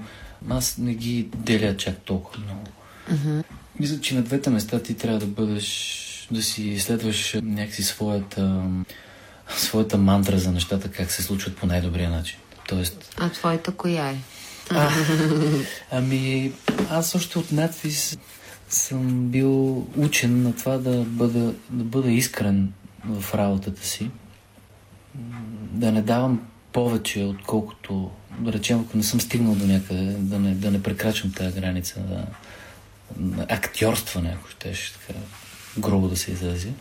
аз не ги деля чак толкова много. Mm-hmm. Мисля, че на двете места ти трябва да бъдеш, да си изследваш някакси своята, своята мантра за нещата, как се случват по най-добрия начин. Тоест... А твоята коя е? А, ами, аз още от надвис съм бил учен на това да бъда, да бъда искрен в работата си. Да не давам повече, отколкото, да речем, ако не съм стигнал до някъде, да не, да не прекрачвам тази граница, да, актьорстване, ако щеш така грубо да се изрази.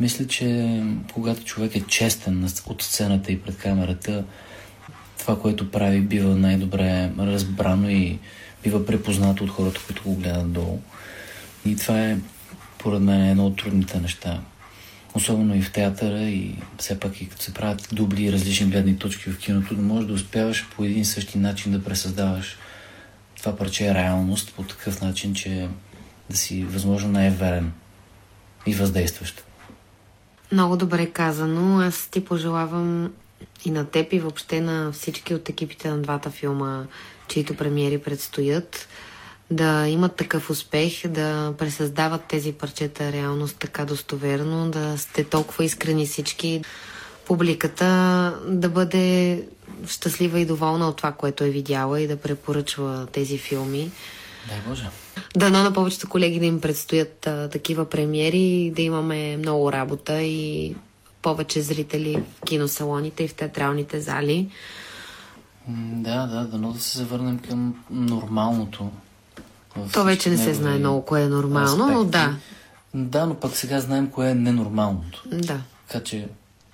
Мисля, че когато човек е честен от сцената и пред камерата, това, което прави, бива най-добре разбрано и бива препознато от хората, които го гледат долу. И това е според мен едно от трудните неща. Особено и в театъра и все пак и като се правят дубли и различни гледни точки в киното, да можеш да успяваш по един същи начин да пресъздаваш това парче е реалност по такъв начин, че да си възможно най-верен и въздействащ. Много добре казано. Аз ти пожелавам и на теб и въобще на всички от екипите на двата филма, чието премиери предстоят, да имат такъв успех, да пресъздават тези парчета реалност така достоверно, да сте толкова искрени всички, публиката да бъде щастлива и доволна от това, което е видяла и да препоръчва тези филми. Дай Боже. Дано на повечето колеги да им предстоят а, такива премиери, да имаме много работа и повече зрители в киносалоните и в театралните зали. Да, да, дано да се завърнем към нормалното. То вече не се знае много кое е нормално, аспекти. но да. Да, но пък сега знаем кое е ненормалното. Да. Така че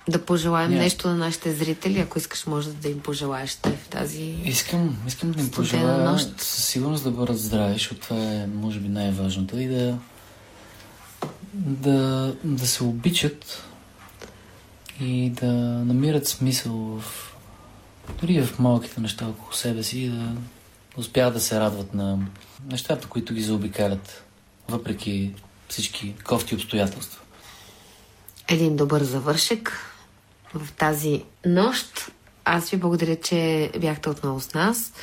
да пожелаем yeah. нещо на нашите зрители, ако искаш, може да им пожелаеш те в тази. Искам, искам да им пожелая нощ. със сигурност да бъдат здрави, защото това е, може би, най-важното и да, да, да се обичат и да намират смисъл в, дори в малките неща около себе си и да успяват да се радват на нещата, които ги заобикалят, въпреки всички кофти обстоятелства. Един добър завършек в тази нощ. Аз ви благодаря, че бяхте отново с нас.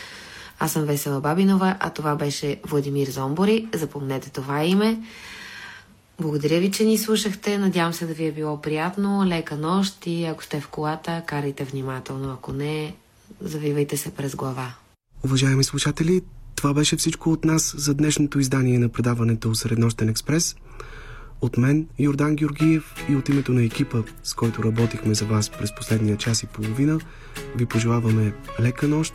Аз съм Весела Бабинова, а това беше Владимир Зомбори. Запомнете това име. Благодаря ви, че ни слушахте. Надявам се да ви е било приятно. Лека нощ и ако сте в колата, карайте внимателно. Ако не, завивайте се през глава. Уважаеми слушатели, това беше всичко от нас за днешното издание на предаването Среднощен експрес. От мен, Йордан Георгиев и от името на екипа, с който работихме за вас през последния час и половина, ви пожелаваме лека нощ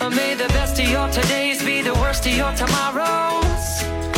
May the best of your todays be the worst of your tomorrows.